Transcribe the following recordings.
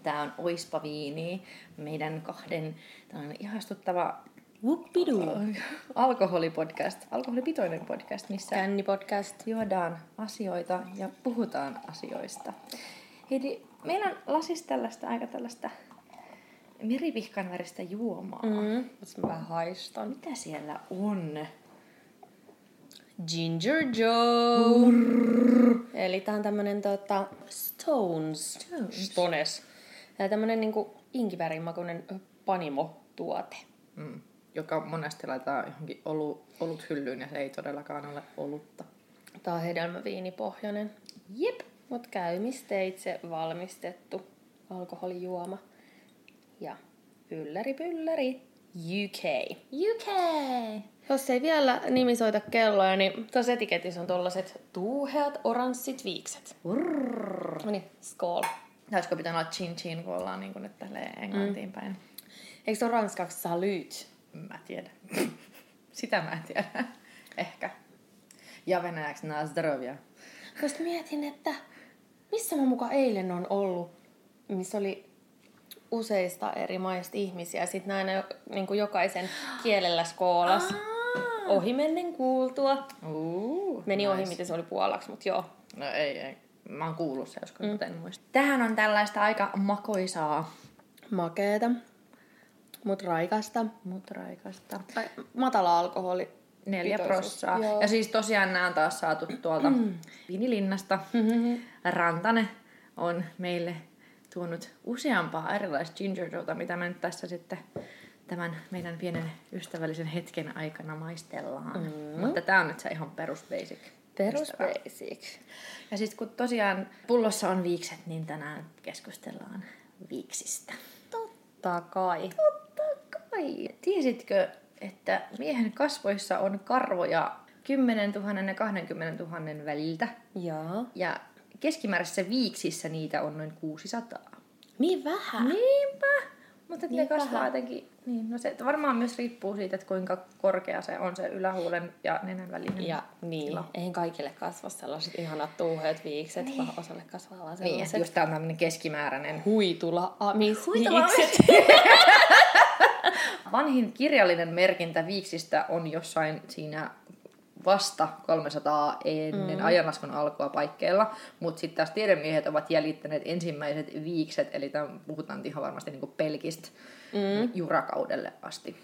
Ja tää on Oispa Viini, meidän kahden tällainen ihastuttava Whoopidu. alkoholipodcast, alkoholipitoinen podcast, missä Känni-podcast. juodaan asioita ja puhutaan asioista. Heidi, meillä on lasissa tällaista aika tällaista merivihkan väristä juomaa. Mm, mä vähän haistan. Mitä siellä on? Ginger Joe. Eli tää on tämmönen tota, Stones. Stones. Stones. Ja tämmönen niinku inkivärimakuinen panimo-tuote. Mm. Joka monesti laitetaan johonkin olu, olut hyllyyn ja se ei todellakaan ole olutta. Tää on hedelmäviinipohjainen. Jep. Mut käymisteitse valmistettu alkoholijuoma. Ja ylläri pylläri UK. UK! Jos ei vielä nimi soita kelloja, niin tuossa etiketissä on tollaset tuuheat oranssit viikset. Urrr. No niin, skål. Olisiko pitänyt olla chin chin, kun ollaan niin kuin nyt englantiin mm. päin? Eikö se ole ranskaksi salut? Mä tiedän. Sitä mä en tiedä. Ehkä. Ja venäjäksi na zdrovia. Koska mietin, että missä mä mukaan eilen on ollut, missä oli useista eri maista ihmisiä. Sitten näin niin kuin jokaisen kielellä skoolas. Ohimennen kuultua. Uh, Meni ohi, miten se oli puolaksi, mutta joo. No ei, ei. Mä oon kuullut se joskus, mm. en muista. Tähän on tällaista aika makoisaa, Makeeta, mut raikasta. mutta raikasta. Tai matala alkoholi. Neljä prossaa. joo. Ja siis tosiaan nämä on taas saatu tuolta Vinilinnasta. Rantane on meille tuonut useampaa erilaista ginger mitä me nyt tässä sitten tämän meidän pienen ystävällisen hetken aikana maistellaan. Mm. Mutta tämä on nyt se ihan perus basic. Perus ystävä. basic. Ja sitten kun tosiaan pullossa on viikset, niin tänään keskustellaan viiksistä. Totta kai. Totta kai. Tiesitkö, että miehen kasvoissa on karvoja 10 000 ja 20 000 väliltä? Joo. Ja keskimääräisessä viiksissä niitä on noin 600. Niin vähän. Niinpä! Mutta niin ne Niin kasvaa vähän. jotenkin... Niin, no se varmaan myös riippuu siitä, että kuinka korkea se on se ylähuulen ja nenän välinen. Ja niin, tila. eihän kaikille kasva sellaiset ihanat tuuheat viikset, niin. vaan osalle kasvaa vaan Niin, että sellaiset just tää on tämmöinen keskimääräinen. huitula amis Huitula viikset. Vanhin kirjallinen merkintä viiksistä on jossain siinä vasta 300 ennen mm. ajanlaskun alkua paikkeilla, mutta sitten taas tiedemiehet ovat jäljittäneet ensimmäiset viikset, eli tämän puhutaan ihan varmasti niinku pelkistä mm. jurakaudelle asti.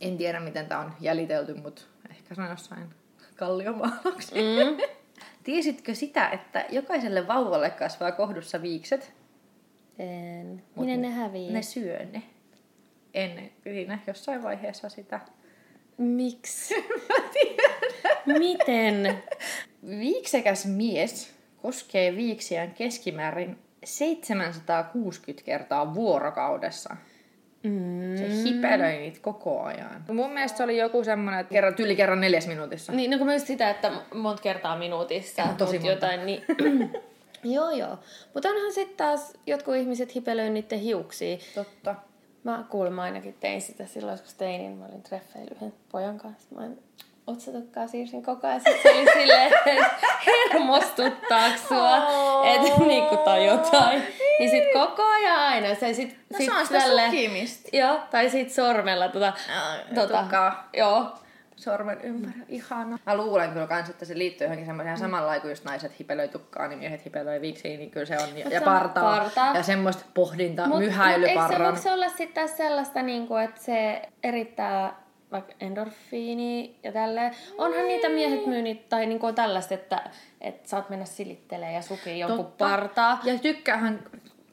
En tiedä, miten tämä on jäljitelty, mutta ehkä se on jossain kalliomaalauksia. Mm. Tiesitkö sitä, että jokaiselle vauvalle kasvaa kohdussa viikset? En. Minne ne hävii? Ne syö ne. Ennen siinä jossain vaiheessa sitä. Miksi? Miten? Viiksekäs mies koskee viiksiään keskimäärin 760 kertaa vuorokaudessa. Mm. Se hipelöi niitä koko ajan. Mun mielestä se oli joku semmonen, että kerran, yli kerran neljäs minuutissa. Niin, no kun myös sitä, että monta kertaa minuutissa. Ihan tosi monta. jotain, niin... joo, joo. Mutta onhan sitten taas jotkut ihmiset hipelöi niiden hiuksia. Totta. Mä kuulemma ainakin tein sitä silloin, kun tein, niin mä olin treffeillä yhden pojan kanssa. Mä en otsatukkaa siirsin koko ajan. Sitten se oli silleen, että hermostuttaako sua, Oh. että niinku tai jotain. Niin sit koko ajan aina. Se sit, No sit se on sitä tälle- sukimista. Joo, tai sit sormella tota, tota Tukaa. joo. Sormen ympärillä. Ihana. Mä luulen kyllä kans, että se liittyy johonkin semmoiseen mm. samalla kuin just naiset hipelöi tukkaa, niin miehet hipelöi viiksiin, niin kyllä se on. Ja, ja partaa. partaa. Ja semmoista pohdinta, Mut, Eikö se, myhäilyparran. voiko se olla sitten taas sellaista, niin kuin, että se erittää vaikka endorfiini ja tälleen. Onhan niitä miehet myynyt, tai niin kuin tällaista, että, että saat mennä silittelemään ja sukii jonkun Totta. partaa. Ja tykkäähän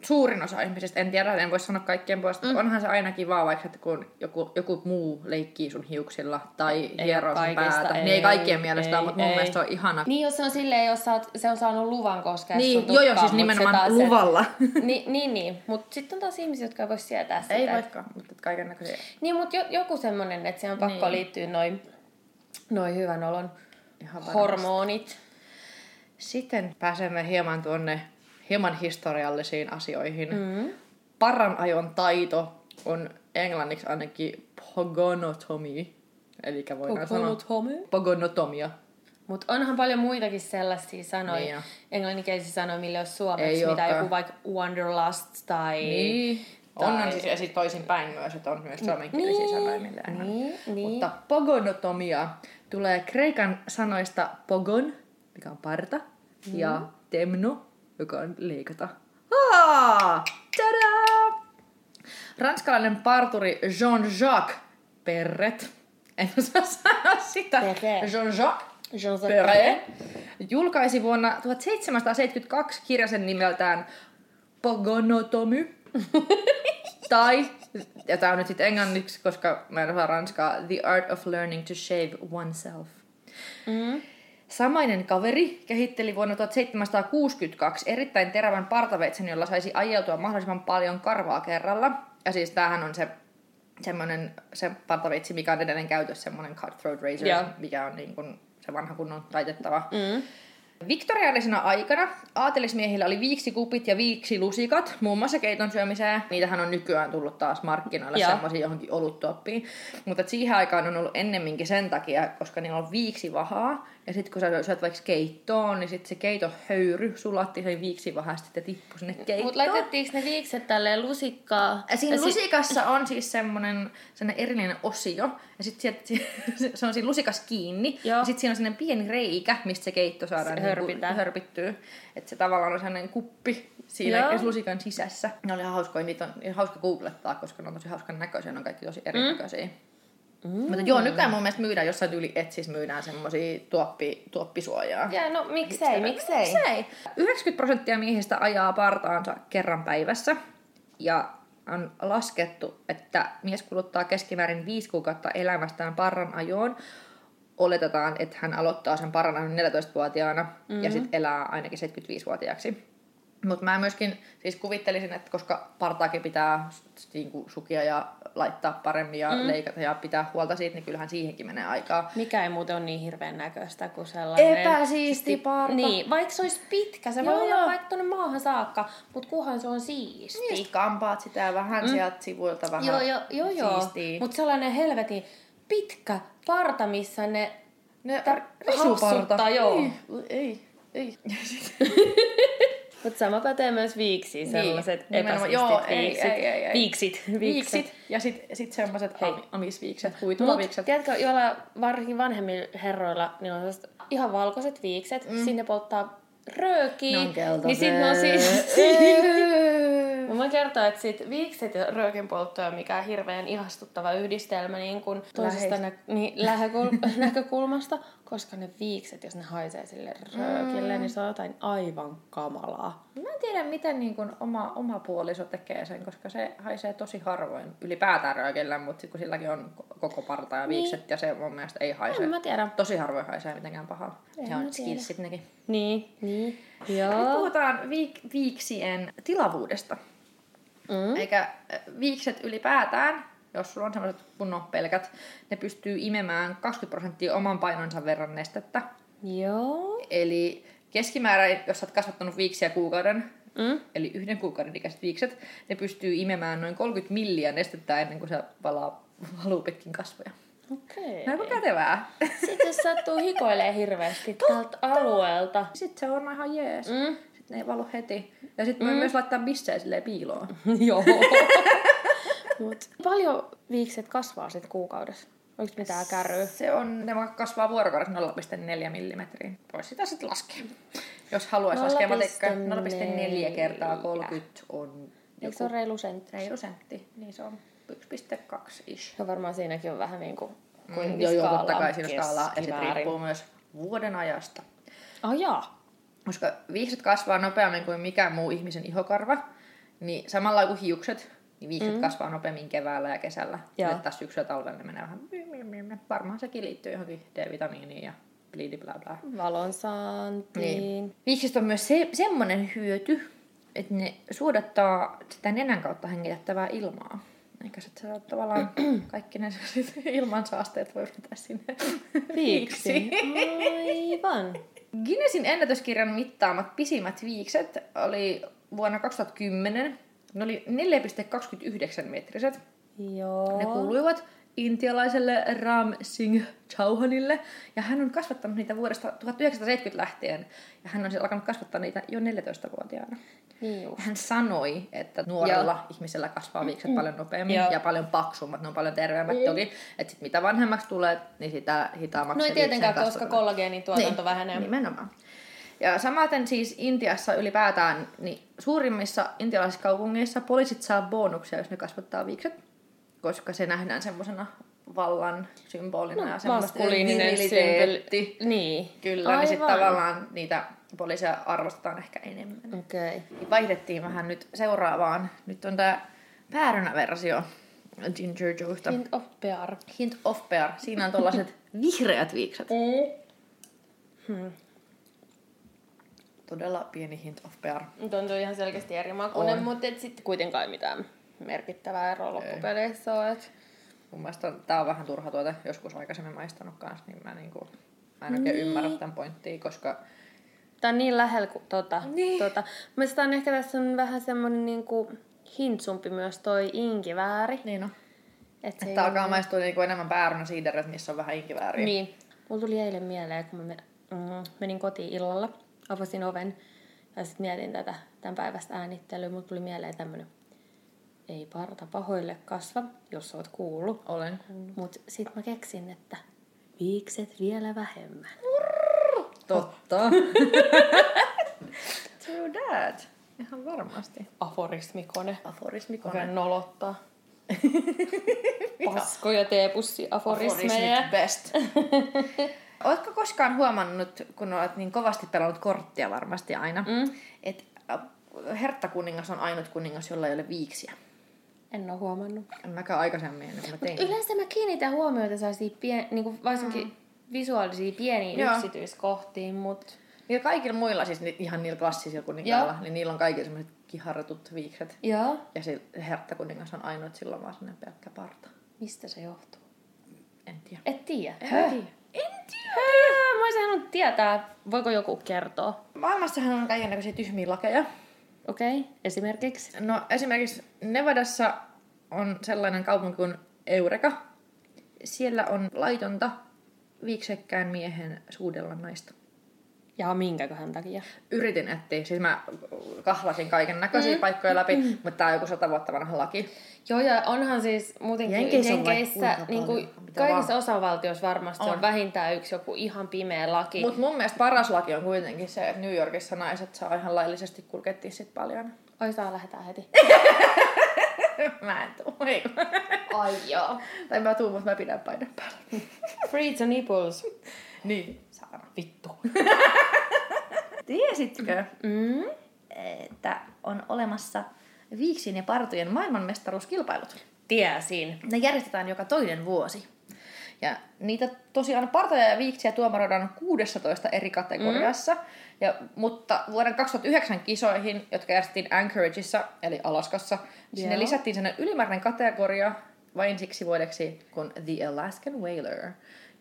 suurin osa ihmisistä, en tiedä, en voi sanoa kaikkien puolesta, mm. onhan se aina kivaa, vaikka että kun joku, joku muu leikkii sun hiuksilla tai Ei hieroo sun päätä. ei, niin ei kaikkien mielestä mutta mun ei. mielestä se on ihana. Niin, jos se on silleen, jos oot, se on saanut luvan koskea Niin, sun joo, joo, tukkaan, siis se nimenomaan taas- luvalla. niin, niin, niin. mutta sitten on taas ihmisiä, jotka ei voi sietää sitä. ei vaikka, mutta kaiken näköisiä. Niin, mutta jo, joku semmonen, että se on pakko Niin. liittyä noin noi hyvän olon Ihan hormonit. Sitten pääsemme hieman tuonne hieman historiallisiin asioihin. Mm. Paranajon taito on englanniksi ainakin pogonotomy. Eli voidaan sanoa homo. pogonotomia. Mutta onhan paljon muitakin sellaisia sanoja, Niin on. englanninkielisiä sanoja, millä olisi suomeksi, Ei mitä olekaan. joku vaikka wanderlust tai... Niin. Tai- On, on siis, ja sitten toisinpäin myös, että on myös suomenkielisiä Niin, sanoja, millä niin, niin. Mutta pogonotomia tulee kreikan sanoista pogon, mikä on parta, Mm. ja temno, joka on leikata. Aa! Tada! Ranskalainen parturi Jean-Jacques Perret, en osaa sanoa sitä. Jean-Jacques Perret, julkaisi vuonna 1772 kirjasen nimeltään Pogonotomy. tai, ja tämä on nyt sitten englanniksi, koska mä en osaa ranskaa, The Art of Learning to Shave Oneself. Mm. Samainen kaveri kehitteli vuonna 1762 erittäin terävän partaveitsen, jolla saisi ajeltua mahdollisimman paljon karvaa kerralla. Ja siis tämähän on se semmoinen se partaveitsi, mikä on edelleen käytössä, semmoinen cutthroat razor, Joo. mikä on niin kuin se vanha kunnon taitettava. Mm. Viktoriaalisena aikana aatelismiehillä oli viiksikupit ja viiksilusikat, muun muassa keiton syömiseen. Niitähän on nykyään tullut taas markkinoille Joo. semmoisia johonkin oluttuoppiin. Mutta siihen aikaan on ollut ennemminkin sen takia, koska niillä on viiksivahaa. Ja sitten kun sä syöt vaikka keittoon, niin sitten se keiton höyry sulatti sen viiksivahaa ja sitten tippui sinne keittoon. Mutta laitettiinko ne viikset tälleen lusikkaa? Ja Siinä Ja sit- lusikassa on siis semmoinen, erillinen osio, ja sitten se on siinä lusikas kiinni, Joo. ja sitten siinä on semmoinen pieni reikä, mistä se keitto saadaan Se hörpitään. hörpittyä. Että se tavallaan on sellainen kuppi siinä Joo. lusikan sisässä. Ne oli hauskoja, niitä on hauska googlettaa, koska ne on tosi hauskan näköisiä, ne on kaikki tosi erinäköisiä. Mm. Mutta joo, nykyään mun mielestä myydään jossain tyyli Etsissä myydään semmosia tuoppi, tuoppisuojaa. Ja no miksei, miksei. Miksei? 90 prosenttia miehistä ajaa partaansa kerran päivässä. Ja on laskettu, että mies kuluttaa keskimäärin 5 kuukautta elämästään parran ajoon. Oletetaan, että hän aloittaa sen parran ajon 14-vuotiaana mm-hmm. ja sitten elää ainakin 75-vuotiaaksi. Mutta mä myöskin siis kuvittelisin, että koska partaakin pitää niinku sukia ja laittaa paremmin ja mm. leikata ja pitää huolta siitä, niin kyllähän siihenkin menee aikaa. Mikä ei muuten ole niin hirveän näköistä kuin sellainen... Epäsiisti parta. Niin, vaikka se olisi pitkä, se voi Joo, olla joo. vaikka tuonne maahan saakka, mutta kunhan se on siisti. Niin, sit kampaat sitä vähän mm. sieltä sivuilta vähän Joo, joo, joo, joo. Mutta sellainen helvetin pitkä parta, missä ne... Ne tar- risuparta. joo. Ei, ei, ei. Mutta sama pätee myös viiksiin, Niin, sellaiset nimenomaan. epäsiistit Joo, ei, viiksit. ei, ei, ei. Viiksit. Viiksit ja sitten sit semmoiset Hei. am- amisviikset, Mut huitulaviikset. tiedätkö, joilla varsinkin vanhemmilla herroilla, niin on sellaiset ihan valkoiset viikset, mm. sinne polttaa röökiä, Ne on keltaiset. niin sitten on siis... Mä voin kertoa, että sit viikset ja röökin poltto ei ole mikään hirveän ihastuttava yhdistelmä niin kun toisesta nä- niin, lähekul- näkökulmasta, koska ne viikset, jos ne haisee sille röökille, mm. niin se on jotain aivan kamalaa. Mä en tiedä, miten niin kun oma, oma puoliso tekee sen, koska se haisee tosi harvoin ylipäätään röökillä, mutta kun silläkin on ko- koko parta ja viikset niin. ja se mun mielestä ei haise. En mä tiedä. Tosi harvoin haisee mitenkään pahaa. En Ja mä on skillsit nekin. Niin, niin. Nyt Joo. puhutaan viik- viiksien tilavuudesta. Mm. Eikä äh, viikset ylipäätään, jos sulla on sellaiset kunnon pelkät, ne pystyy imemään 20 prosenttia oman painonsa verran nestettä. Joo. Eli keskimäärin, jos sä oot kasvattanut viiksiä kuukauden, Mm. eli yhden kuukauden ikäiset viikset, ne pystyy imemään noin 30 milliä nestettä ennen kuin se valaa, valuu pitkin kasvoja. Okei. No aika kätevää. Sitten jos sattuu hikoilee hirveästi tältä alueelta. Sitten se on ihan jees. Mm. Sitten ne ei valu heti. Ja sitten mm. voi myös laittaa bissejä silleen piiloon. Joo. Mut paljon viikset kasvaa sit kuukaudessa? Onko mitään kärryä? Se on, ne kasvaa vuorokaudessa 0,4 millimetriä. Voisi sitä sitten laskea. Jos haluaisi laskea matikka, 0,4 kertaa 30 on Eikö se ole reilu sentti? reilu sentti. Niin se on 1,2 ish. No varmaan siinäkin on vähän niinku kuin Mm, joo, joo, totta kai siinä skaalaa. Ja sitten keskimäärin. riippuu myös vuoden ajasta. Ah jaa. Koska viikset kasvaa nopeammin kuin mikään muu ihmisen ihokarva, niin samalla kuin hiukset, niin viikset mm. kasvaa nopeammin keväällä ja kesällä. Joo. Nyt taas syksyllä talvella ne menee vähän... Varmaan sekin liittyy johonkin D-vitamiiniin ja blidi bla bla. Valon saantiin. Niin. On myös se, semmoinen hyöty, että ne suodattaa sitä nenän kautta hengitettävää ilmaa. Eikä sä tavallaan kaikki ne ilmansaasteet voi vetää sinne Viiksi. Aivan. Guinnessin ennätyskirjan mittaamat pisimmät viikset oli vuonna 2010. Ne oli 4,29 metriset. Joo. Ne kuuluivat intialaiselle Ram Singh Chauhanille. Ja hän on kasvattanut niitä vuodesta 1970 lähtien. Ja hän on siis alkanut kasvattaa niitä jo 14-vuotiaana. Niin just. Hän sanoi, että nuorella Joo. ihmisellä kasvaa viikset paljon nopeammin Joo. ja paljon paksummat, ne on paljon terveemmät toki. Että sit mitä vanhemmaksi tulee, niin sitä hitaammaksi No ei tietenkään, koska kasvaminen. kollageenin tuotanto vähenee. Nimenomaan. Ja samaten siis Intiassa ylipäätään, niin suurimmissa intialaisissa kaupungeissa poliisit saa bonuksia, jos ne kasvattaa viikset, koska se nähdään semmoisena vallan symbolina No, ja semmoista viriliteetti. Niin. Kyllä, niin sitten Aivan. tavallaan niitä poliiseja arvostetaan ehkä enemmän. Okei. Niin Vaihdettiin vähän nyt seuraavaan. Nyt on tää päärynäversio Ginger Joesta. Hint of pear. Hint of pear. Siinä on tollaset vihreät viikset. Hmm. Todella pieni hint of pear. Tuntuu ihan selkeästi eri makuinen, mutta sitten kuitenkaan mitään merkittävää eroa loppupeleissä ole. Et... Mun mielestä tää on vähän turha tuote. Joskus aikaisemmin maistanut kanssa, niin mä, niinku, mä en oikein niin. ymmärrä tämän pointtia, koska Tää on niin lähellä kuin tota. Niin. tota. Mielestäni ehkä tässä on vähän semmonen niinku hintsumpi myös toi inkivääri. niin on. Et se Että alkaa ole- maistua niinku enemmän päärynä siiderit, missä on vähän inkivääriä. Niin. Mulla tuli eilen mieleen, kun mä mm, menin kotiin illalla, avasin oven ja sitten mietin tätä tämän päivästä äänittelyä. Mulla tuli mieleen tämmönen, ei parta pahoille kasva, jos oot kuullut. Olen. Mut sit mä keksin, että viikset vielä vähemmän. Totta. True that. Ihan varmasti. Aforismikone. Aforismikone. Oikein nolottaa. Paskoja teepussi aforismeja. Aforismit best. Oletko koskaan huomannut, kun olet niin kovasti pelannut korttia varmasti aina, Mm. että herttakuningas on ainut kuningas, jolla ei ole viiksiä? En oo huomannut. En mäkään aikaisemmin, ennen kuin mä tein. Yleensä mä kiinnitän huomiota sellaisiin pien, niin kuin varsinkin mm. visuaalisiin pieniin Joo. yksityiskohtiin, mutta Niillä kaikilla muilla, siis ni- ihan niillä klassisilla kuninkailla, niin niillä on kaikilla semmoiset kiharretut viikset. joo. Ja se herttakuningas on ainut, sillä on vaan semmoinen pelkkä parta. Mistä se johtuu? En tiedä. Et tiedä. En Höh? tiedä. En tiedä. Mä olisin halunnut tietää. Voiko joku kertoa? Maailmassahan on kaikenlaisia tyhmiä lakeja. Okei, okay. esimerkiksi. No esimerkiksi Nevadassa on sellainen kaupunki kuin Eureka. Siellä on laitonta viiksekkään miehen suudella naista. Ja minkäköhän takia? Yritin etsiä, siis mä kahlasin kaiken näköisiä mm. paikkoja läpi, mm. mutta tää on joku sata vuotta vanha laki. Joo, ja onhan siis muutenkin Jenkeissä Jenkeissä, niin kuin kaikissa vaan. osavaltioissa varmasti on. On. vähintään yksi joku ihan pimeä laki. Mutta mun mielestä paras laki on kuitenkin se, että New Yorkissa naiset saa ihan laillisesti kulkea tissit paljon. Oi, saa lähetään heti. mä en tuu, ei. Ai joo. tai mä tuun, mutta mä pidän paidan päällä. Free to nipples. niin, saana. Vittu. Tiesitkö, Mm? että on olemassa viiksien ja partujen maailmanmestaruuskilpailut? Tiesin. Ne järjestetään joka toinen vuosi. Ja niitä tosiaan partoja ja viiksiä tuomaroidaan 16 eri kategoriassa. Mm. Ja, mutta vuoden 2009 kisoihin, jotka järjestettiin Anchorageissa, eli Alaskassa, niin sinne lisättiin sellainen ylimääräinen kategoria vain siksi vuodeksi kuin The Alaskan Whaler.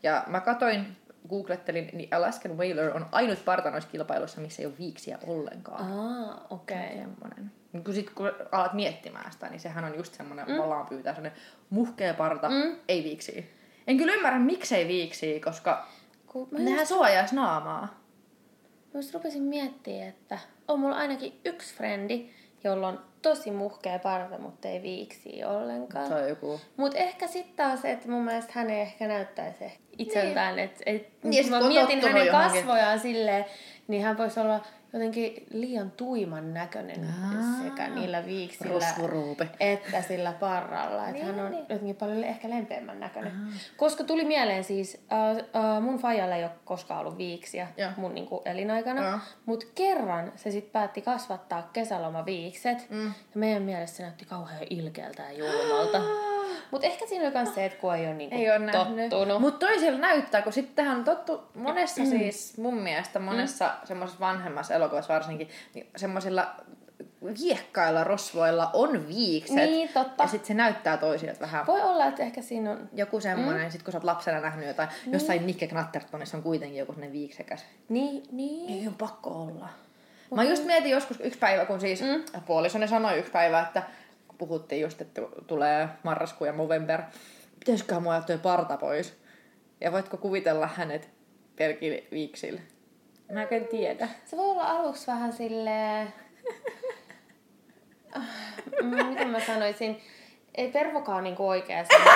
Ja mä katoin, googlettelin, niin Alaskan Whaler on ainut parta noissa kilpailuissa, missä ei ole viiksiä ollenkaan. Aa, okei. Okay. Semmoinen. Niin kun, sit, kun alat miettimään sitä, niin sehän on just semmoinen mm. vallaan pyytää semmoinen muhkea parta, mm. ei viiksiä. En kyllä ymmärrä, miksei viiksiä, koska Kun mä nehän just, suojaisi naamaa. mä just rupesin miettimään, että on mulla ainakin yksi frendi, jolla on tosi muhkea parta, mutta ei viiksiä ollenkaan. On joku... Mut ehkä sitten taas se, että mun mielestä hän ei ehkä näyttäisi ehkä itseltään. Niin. Et, et, Niin, kun mä mietin hänen johonkin. kasvojaan silleen, niin hän voisi olla jotenkin liian tuiman näköinen Aa. sekä niillä viiksillä Rosvoruupe. että sillä parralla. Että hän on jotenkin paljon ehkä lempeämmän näköinen. Koska tuli mieleen siis, äh, äh, mun faijalla ei ole koskaan ollut viiksiä Joo. mun niinku, elinaikana. Joo. Mutta kerran se sitten päätti kasvattaa kesälomaviikset. Mm. Ja meidän mielestä se näytti kauhean ilkeältä ja julmalta. Mutta ehkä siinä on myös se, että kun ei ole niinku Ei ole tottunut. Mutta toisella näyttää, kun sittenhän on tottu monessa siis, mun mielestä monessa mm. semmoisessa vanhemmassa elokuvassa varsinkin, niin semmoisilla viekkailla rosvoilla on viikset. Niin, totta. Ja sitten se näyttää toisilta vähän. Voi olla, että ehkä siinä on... Joku semmoinen, mm. sit kun sä oot lapsena nähnyt jotain, niin. jossain Nikke Knattertonissa on kuitenkin joku semmoinen viiksekäs. Niin, niin. Ei on pakko olla. Mä just mietin joskus yksi päivä, kun siis mm. puolisoni sanoi yksi päivä, että puhuttiin just, että tulee marraskuu ja november, pitäisiköhän mua toi parta pois? Ja voitko kuvitella hänet pelkillä viiksillä? Mä en tiedä. Se voi olla aluksi vähän silleen... Ah, mm, Miten mä sanoisin? Ei pervokaan niinku oikea sana.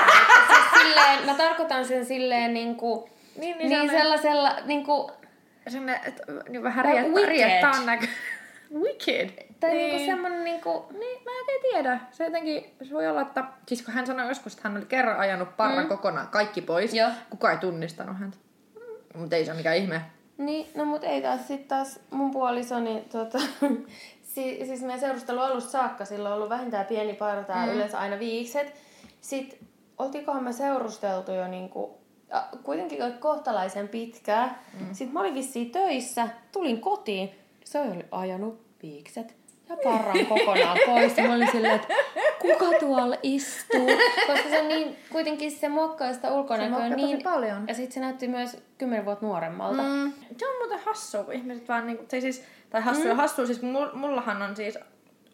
siis silleen, mä tarkoitan sen silleen niinku... Niin, Niin, niin sellaisella niinku... Sellainen, että niin vähän Like riettaa, wicked. riettaa näkö. Wicked. Tai niin. niinku semmonen niinku... Niin, mä en tiedä. Se jotenkin, se voi olla, että... Siis kun hän sanoi joskus, että hän oli kerran ajanut parran mm. kokonaan kaikki pois. Joo. Kuka ei tunnistanut häntä. Mm. Mutta ei se ole mikään ihme. Niin, no mut ei taas sit taas mun puoliso, niin tota, si, siis meidän seurustelu alusta saakka sillä on ollut vähintään pieni parta Mm. yleensä aina viikset. Sitten oltiinkohan me seurusteltu jo niinku, kuitenkin kohtalaisen pitkään. Mm. Sitten mä olin vissiin töissä, tulin kotiin, se oli ajanut viikset ja parran kokonaan pois. Mä olin silleen, että kuka tuolla istuu? Koska se on niin, kuitenkin se muokkaa sitä ulkonäköä tosi niin... paljon. Ja sitten se näytti myös kymmenen vuotta nuoremmalta. Mm. Se on muuten hassua, kun ihmiset vaan niinku, se siis, tai hassua mm. ja hassua, siis mul- mullahan on siis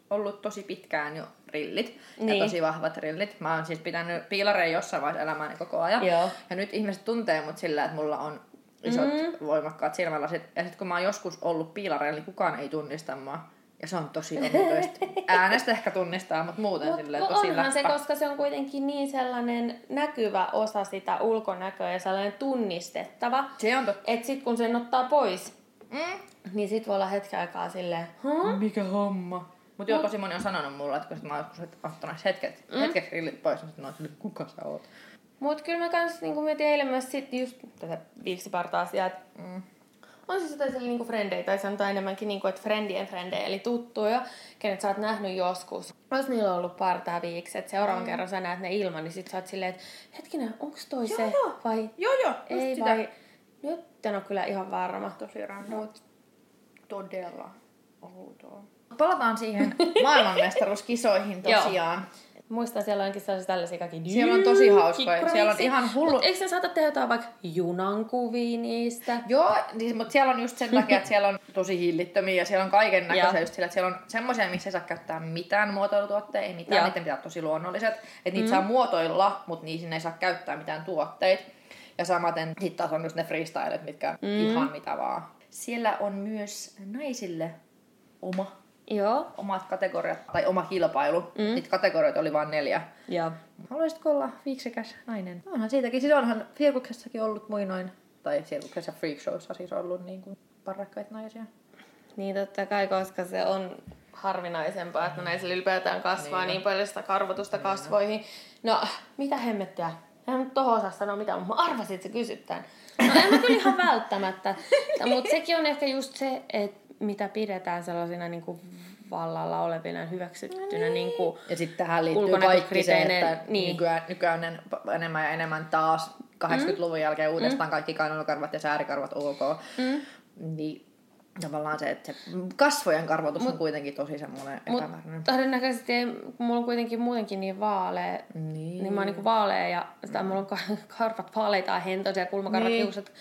ollut tosi pitkään jo rillit. Niin. Ja tosi vahvat rillit. Mä oon siis pitänyt piilareja jossain vaiheessa elämääni koko ajan. Joo. Ja nyt ihmiset tuntee mut sillä, että mulla on isot mm. voimakkaat silmälasit. Ja sitten kun mä oon joskus ollut piilareilla, niin kukaan ei tunnista mua. Ja se on tosi omituista. Äänestä ehkä tunnistaa, mutta muuten Mut, silleen mut tosi onhan se, läppä. koska se on kuitenkin niin sellainen näkyvä osa sitä ulkonäköä ja sellainen tunnistettava. Se on totta. Että sit kun sen ottaa pois, Mm. niin sit voi olla hetken aikaa silleen, huh? Mikä homma? Mutta joo, tosi moni on sanonut mulle, että kun sit mä oon joskus ottanut hetket, mm. hetkeksi rillit pois, niin sitten mä oon silleen, kuka sä oot? Mut kyllä mä kans niinku mietin eilen myös sit just tätä viiksiparta-asiaa, että Mm. on siis jotain niinku frendejä, tai sanotaan enemmänkin niinku, että friendien frendejä, eli tuttuja, kenet sä oot nähnyt joskus. Jos niillä on ollut partaa viikset, seuraavan mm. kerran sä näet ne ilman, niin sit sä oot silleen, että hetkinen, onks toi Joo, se? joo. Vai Joo, joo, just ei sitä. vai... Nyt en ole kyllä ihan varma. Tosi random. Mut todella outoa. Palataan siihen maailmanmestaruuskisoihin tosiaan. Muistan, siellä onkin sellaisia tällaisia kaikki Siellä on tosi hauskoja. Siellä on ihan hullu- Mut eikö ne saata tehdä jotain vaikka junankuvia niistä? Joo, siis, mutta siellä on just sen takia, että siellä on tosi hillittömiä ja siellä on kaiken näköisiä just sillä, että siellä on semmoisia, missä ei saa käyttää mitään muotoilutuotteita, ei mitään, niiden pitää olla tosi luonnolliset. Että niitä mm. saa muotoilla, mutta niihin ei saa käyttää mitään tuotteita. Ja samaten sitten taas on just ne freestylet, mitkä mm. ihan mitä vaan. Siellä on myös naisille oma, Joo. omat kategoriat, tai oma kilpailu. Mm. Niitä kategorioita oli vain neljä. Joo. Haluaisitko olla viiksekäs nainen? Onhan siitäkin, siis onhan Firkuksessakin ollut muinoin, tai Firkuksessa Freak Showssa siis ollut niin kuin parrakkaita naisia. Niin totta kai, koska se on harvinaisempaa, että naisilla ylipäätään kasvaa niin, niin paljon sitä karvotusta kasvoihin. No, mitä hemmettiä? En nyt tohon osaa sanoa mitään, mutta mä arvasin, että se kysytään. No en mä kyllä ihan välttämättä. Mutta sekin on ehkä just se, että mitä pidetään sellaisina niin kuin vallalla olevina hyväksyttynä niin kuin Ja sitten tähän liittyy kaikki se, että niin. niin. nykyään, nykyään enemmän ja enemmän taas 80-luvun jälkeen uudestaan kaikki kainalokarvat ja säärikarvat ok. Mm. Niin tavallaan se, että se kasvojen karvotus Mut, on kuitenkin tosi semmoinen epämääräinen. Mutta todennäköisesti ei, kun mulla on kuitenkin muutenkin niin vaalea, Niin. niin mä oon niinku vaalea ja sitä mulla on ka- karvat vaaleita ja hentoisia, kulmakarvat, Niin. hiukset,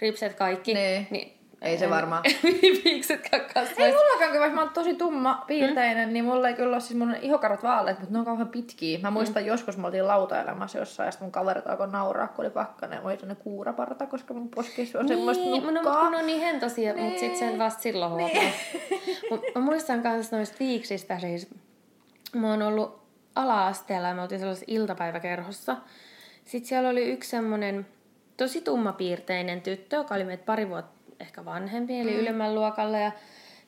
ripset, kaikki. Niin. niin Ei se varmaan. Viiksetkään Ei kasvaisi. mullakaan, kun vaikka mä oon tosi tumma piirteinen, mm. niin mulla ei kyllä ole siis mun ihokarvat vaaleat, mutta ne on kauhean pitkiä. Mä muistan mm. joskus, me oltiin lautaelämässä jossain, ja sitten mun kaverit alkoi nauraa, kun oli pakkanen. Mä olin sellainen kuuraparta, koska mun poskissa on semmoista Niin, no, nukkaa. mutta kun ne on niin hentosia, niin. mutta sitten Niin. sen vasta silloin huomaa. Mut mä muistan myös noista viiksistä siis. Mä oon ollut ala-asteella ja me oltiin sellaisessa iltapäiväkerhossa. Sitten siellä oli yksi semmonen tosi tummapiirteinen tyttö, joka oli meitä pari vuotta ehkä vanhempi, eli mm. ylemmän luokalla. Ja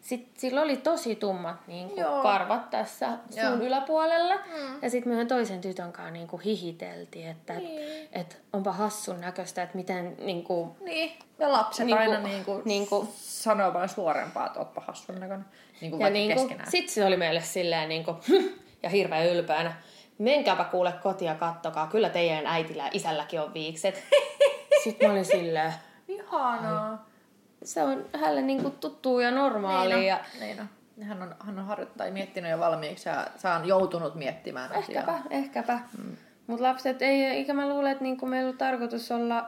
sitten sillä oli tosi tummat niin kuin Joo. karvat tässä Joo. suun yläpuolella. Mm. Ja sitten me toisen tytön kanssa niin kuin hihiteltiin, että Niin. et, et onpa hassun näköistä, että miten niin kuin, Niin. Ja lapset Niinku- aina niinku, niinku- sanoo vaan suorempaa, että ootpa hassun näköinen. Niinku Ja vaikka niinku, keskenään. sit se oli meille silleen niinku, ja hirveän ylpeänä. Menkääpä kuule kotia kattokaa, kyllä teidän äitillä ja isälläkin on viikset. Sitten mä olin silleen, Ihanaa. Se on hänelle niinku tuttuu ja normaalia. Niin ja on. Niin on. Hän on, hän on harjoittanut ja miettinyt jo valmiiksi ja sä on joutunut miettimään asiaa. ehkäpä, ehkäpä. Mm. Mutta lapset, ei, eikä mä luule, että niinku meillä on tarkoitus olla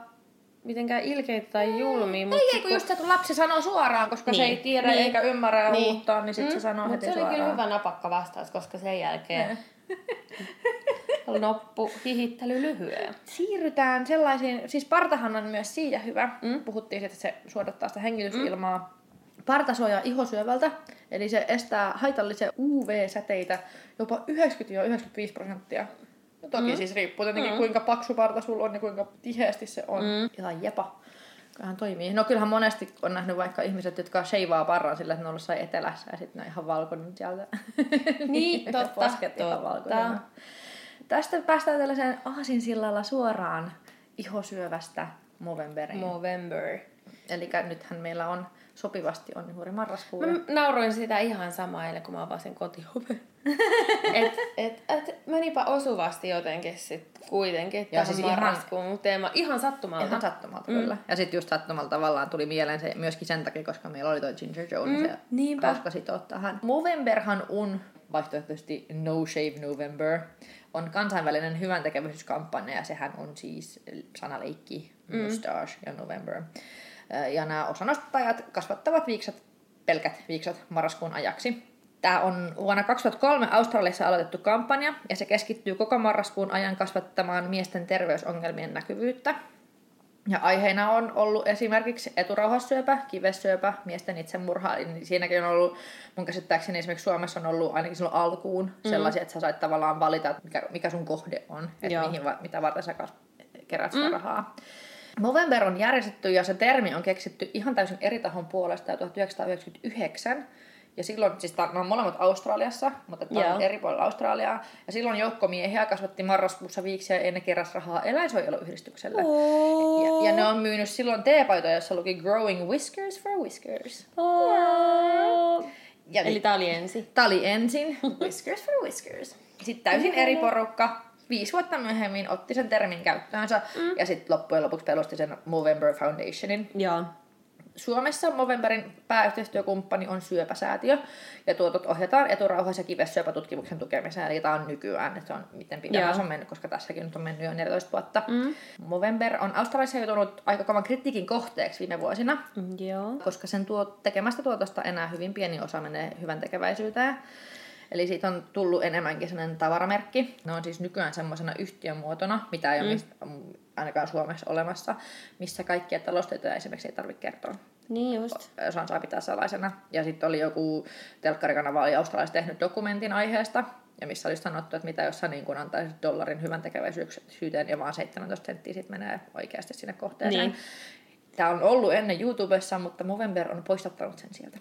mitenkään ilkeitä tai julmia. Mut Ei, ei, kun just se, kun lapsi sanoo suoraan, koska se Niin. ei tiedä Niin. eikä ymmärrä ja Niin. uuttaa, niin sitten se sanoo Mut heti se oli suoraan. kyllä hyvä napakka vastaus, koska sen jälkeen noppu hihittely lyhyen. Siirrytään sellaisiin, siis partahan on myös siitä hyvä. Mm. Puhuttiin siitä, että se suodattaa sitä hengitysilmaa. Mm. Parta suojaa ihosyövältä, eli se estää haitallisia UV-säteitä jopa 90-95 prosenttia. No toki mm. siis riippuu tietenkin mm. kuinka paksu parta sulla on ja kuinka tiheästi se on. Mm. Ihan jepa. Kyllähän toimii. No kyllähän monesti on nähnyt vaikka ihmiset, jotka sheivaa parran sillä, että ne on ollut etelässä ja sitten ne on ihan valkoinen sieltä. Niin, totta. Posket totta. ihan valkoinen. Tästä päästään tällaiseen aasinsillalla suoraan ihosyövästä Movemberiin. Movember. Eli nythän meillä on sopivasti on juuri marraskuu. Mä nauroin sitä ihan samaa eilen, kun mä avasin kotioven. et, et, et, menipä osuvasti jotenkin sit kuitenkin Ja siis ihan- marraskuun teema. Ihan sattumalta. Ihan sattumalta, mm. kyllä. Ja sitten just sattumalta tavallaan tuli mieleen se myöskin sen takia, koska meillä oli toi Ginger Joe, niin se niinpä. hauska sitoa tähän. Movemberhan on, vaihtoehtoisesti No Shave November, on kansainvälinen hyväntekeväisyyskampanja ja sehän on siis sanaleikki, mustache ja November. Ja nämä osanostajat kasvattavat viiksat, pelkät viiksat marraskuun ajaksi. Tämä on vuonna 2003 Australiassa aloitettu kampanja ja se keskittyy koko marraskuun ajan kasvattamaan miesten terveysongelmien näkyvyyttä. Ja aiheena on ollut esimerkiksi eturauhassyöpä, kivessyöpä, miesten itsemurha. Siinäkin on ollut, mun käsittääkseni esimerkiksi Suomessa on ollut ainakin silloin alkuun mm. sellaisia, että sä sait tavallaan valita, mikä, mikä sun kohde on, että mihin, mitä varten sä kerät sitä mm. rahaa. Movember on järjestetty ja se termi on keksitty ihan täysin eri tahon puolesta jo 1999. Ja silloin, siis nämä on molemmat Australiassa, mutta tämä on Joo. eri puolilla Australiaa. Ja silloin joukko miehiä kasvatti marraskuussa viiksiä ja ne keräs rahaa eläinsuojeluyhdistykselle. Ja, ja ne on myynyt silloin teepaitoja, jossa luki Growing Whiskers for Whiskers. Oh. Ja Eli tää oli ensi. Tää oli ensin Whiskers for Whiskers. Sitten täysin eri porukka viisi vuotta myöhemmin otti sen termin käyttöönsä mm. ja sitten loppujen lopuksi pelosti sen Movember Foundationin. Joo. Suomessa Movemberin pääyhteistyökumppani on Syöpäsäätiö ja tuotot ohjataan eturauhas- ja kivessyöpätutkimuksen tukemiseen. Eli tämä on nykyään, että se on miten pitää se on mennyt, koska tässäkin nyt on mennyt jo 14 vuotta. Mm. Movember on Australiassa joutunut aika kovan kritiikin kohteeksi viime vuosina Joo. koska sen tuo, tekemästä tuotosta enää hyvin pieni osa menee hyvän tekeväisyyteen. Eli siitä on tullut enemmänkin sellainen tavaramerkki. Ne on siis nykyään semmoisena yhtiön muotona, mitä ei ole mistä, ainakaan Suomessa olemassa, missä kaikkia taloustietoja esimerkiksi ei tarvitse kertoa. Niin just. Osan saa pitää salaisena. Ja sitten oli joku telkkarikanava oli Australiassa tehnyt dokumentin aiheesta, ja missä oli sanottu, että mitä jos sä niin kun antaisit dollarin hyvän tekeväisyyteen ja vaan 17 senttiä sit menee oikeasti sinne kohteeseen. Niin. Tämä on ollut ennen YouTubessa, mutta Movember on poistattanut sen sieltä.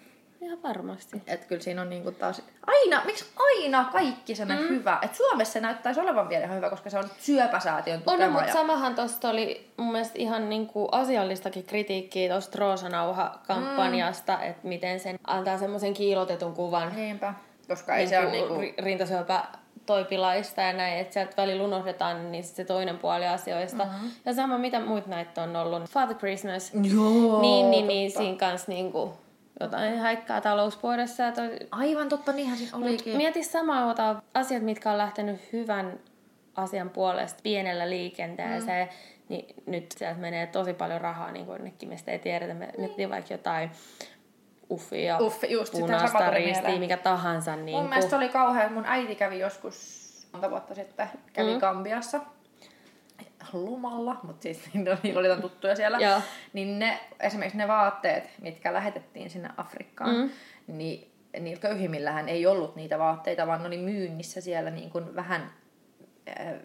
Ihan varmasti. Että kyllä siinä on niinku taas... Aina, miksi aina kaikki sen mm. hyvä? Et Suomessa se näyttäisi olevan vielä ihan hyvä, koska se on syöpäsäätiön On, tukema. mutta samahan tuosta oli mun mielestä ihan niinku asiallistakin kritiikkiä tuosta Roosanauha-kampanjasta, mm. että miten sen antaa semmoisen kiilotetun kuvan Niinpä. Koska ei se ole niinku... ri- rintasyöpä toipilaista ja näin, että sieltä välillä unohdetaan niin se toinen puoli asioista. Mm-hmm. Ja sama mitä muut näitä on ollut. Father Christmas. Joo, niin, niin, niin siinä kanssa niinku jotain häikkää talouspuolessa. Ja toi... Aivan totta, niinhän siinä olikin. Mieti samaa ota asiat, mitkä on lähtenyt hyvän asian puolesta pienellä liikenteeseen, mm. niin nyt sieltä menee tosi paljon rahaa niin kuin jonnekin, mistä ei tiedetä. Me miettii vaikka jotain uffia, Uffi, just, punaista ristiä, mieleen. mikä tahansa. Niin Mun mielestä oli kauhean, mun äiti kävi joskus monta vuotta sitten, kävi mm. Gambiassa lomalla, mutta siis niillä oli jotain tuttuja siellä. Joo. Niin ne, esimerkiksi ne vaatteet, mitkä lähetettiin sinne Afrikkaan, mm. niin niillä köyhimmillähän ei ollut niitä vaatteita, vaan ne oli myynnissä siellä niin kuin vähän, äh,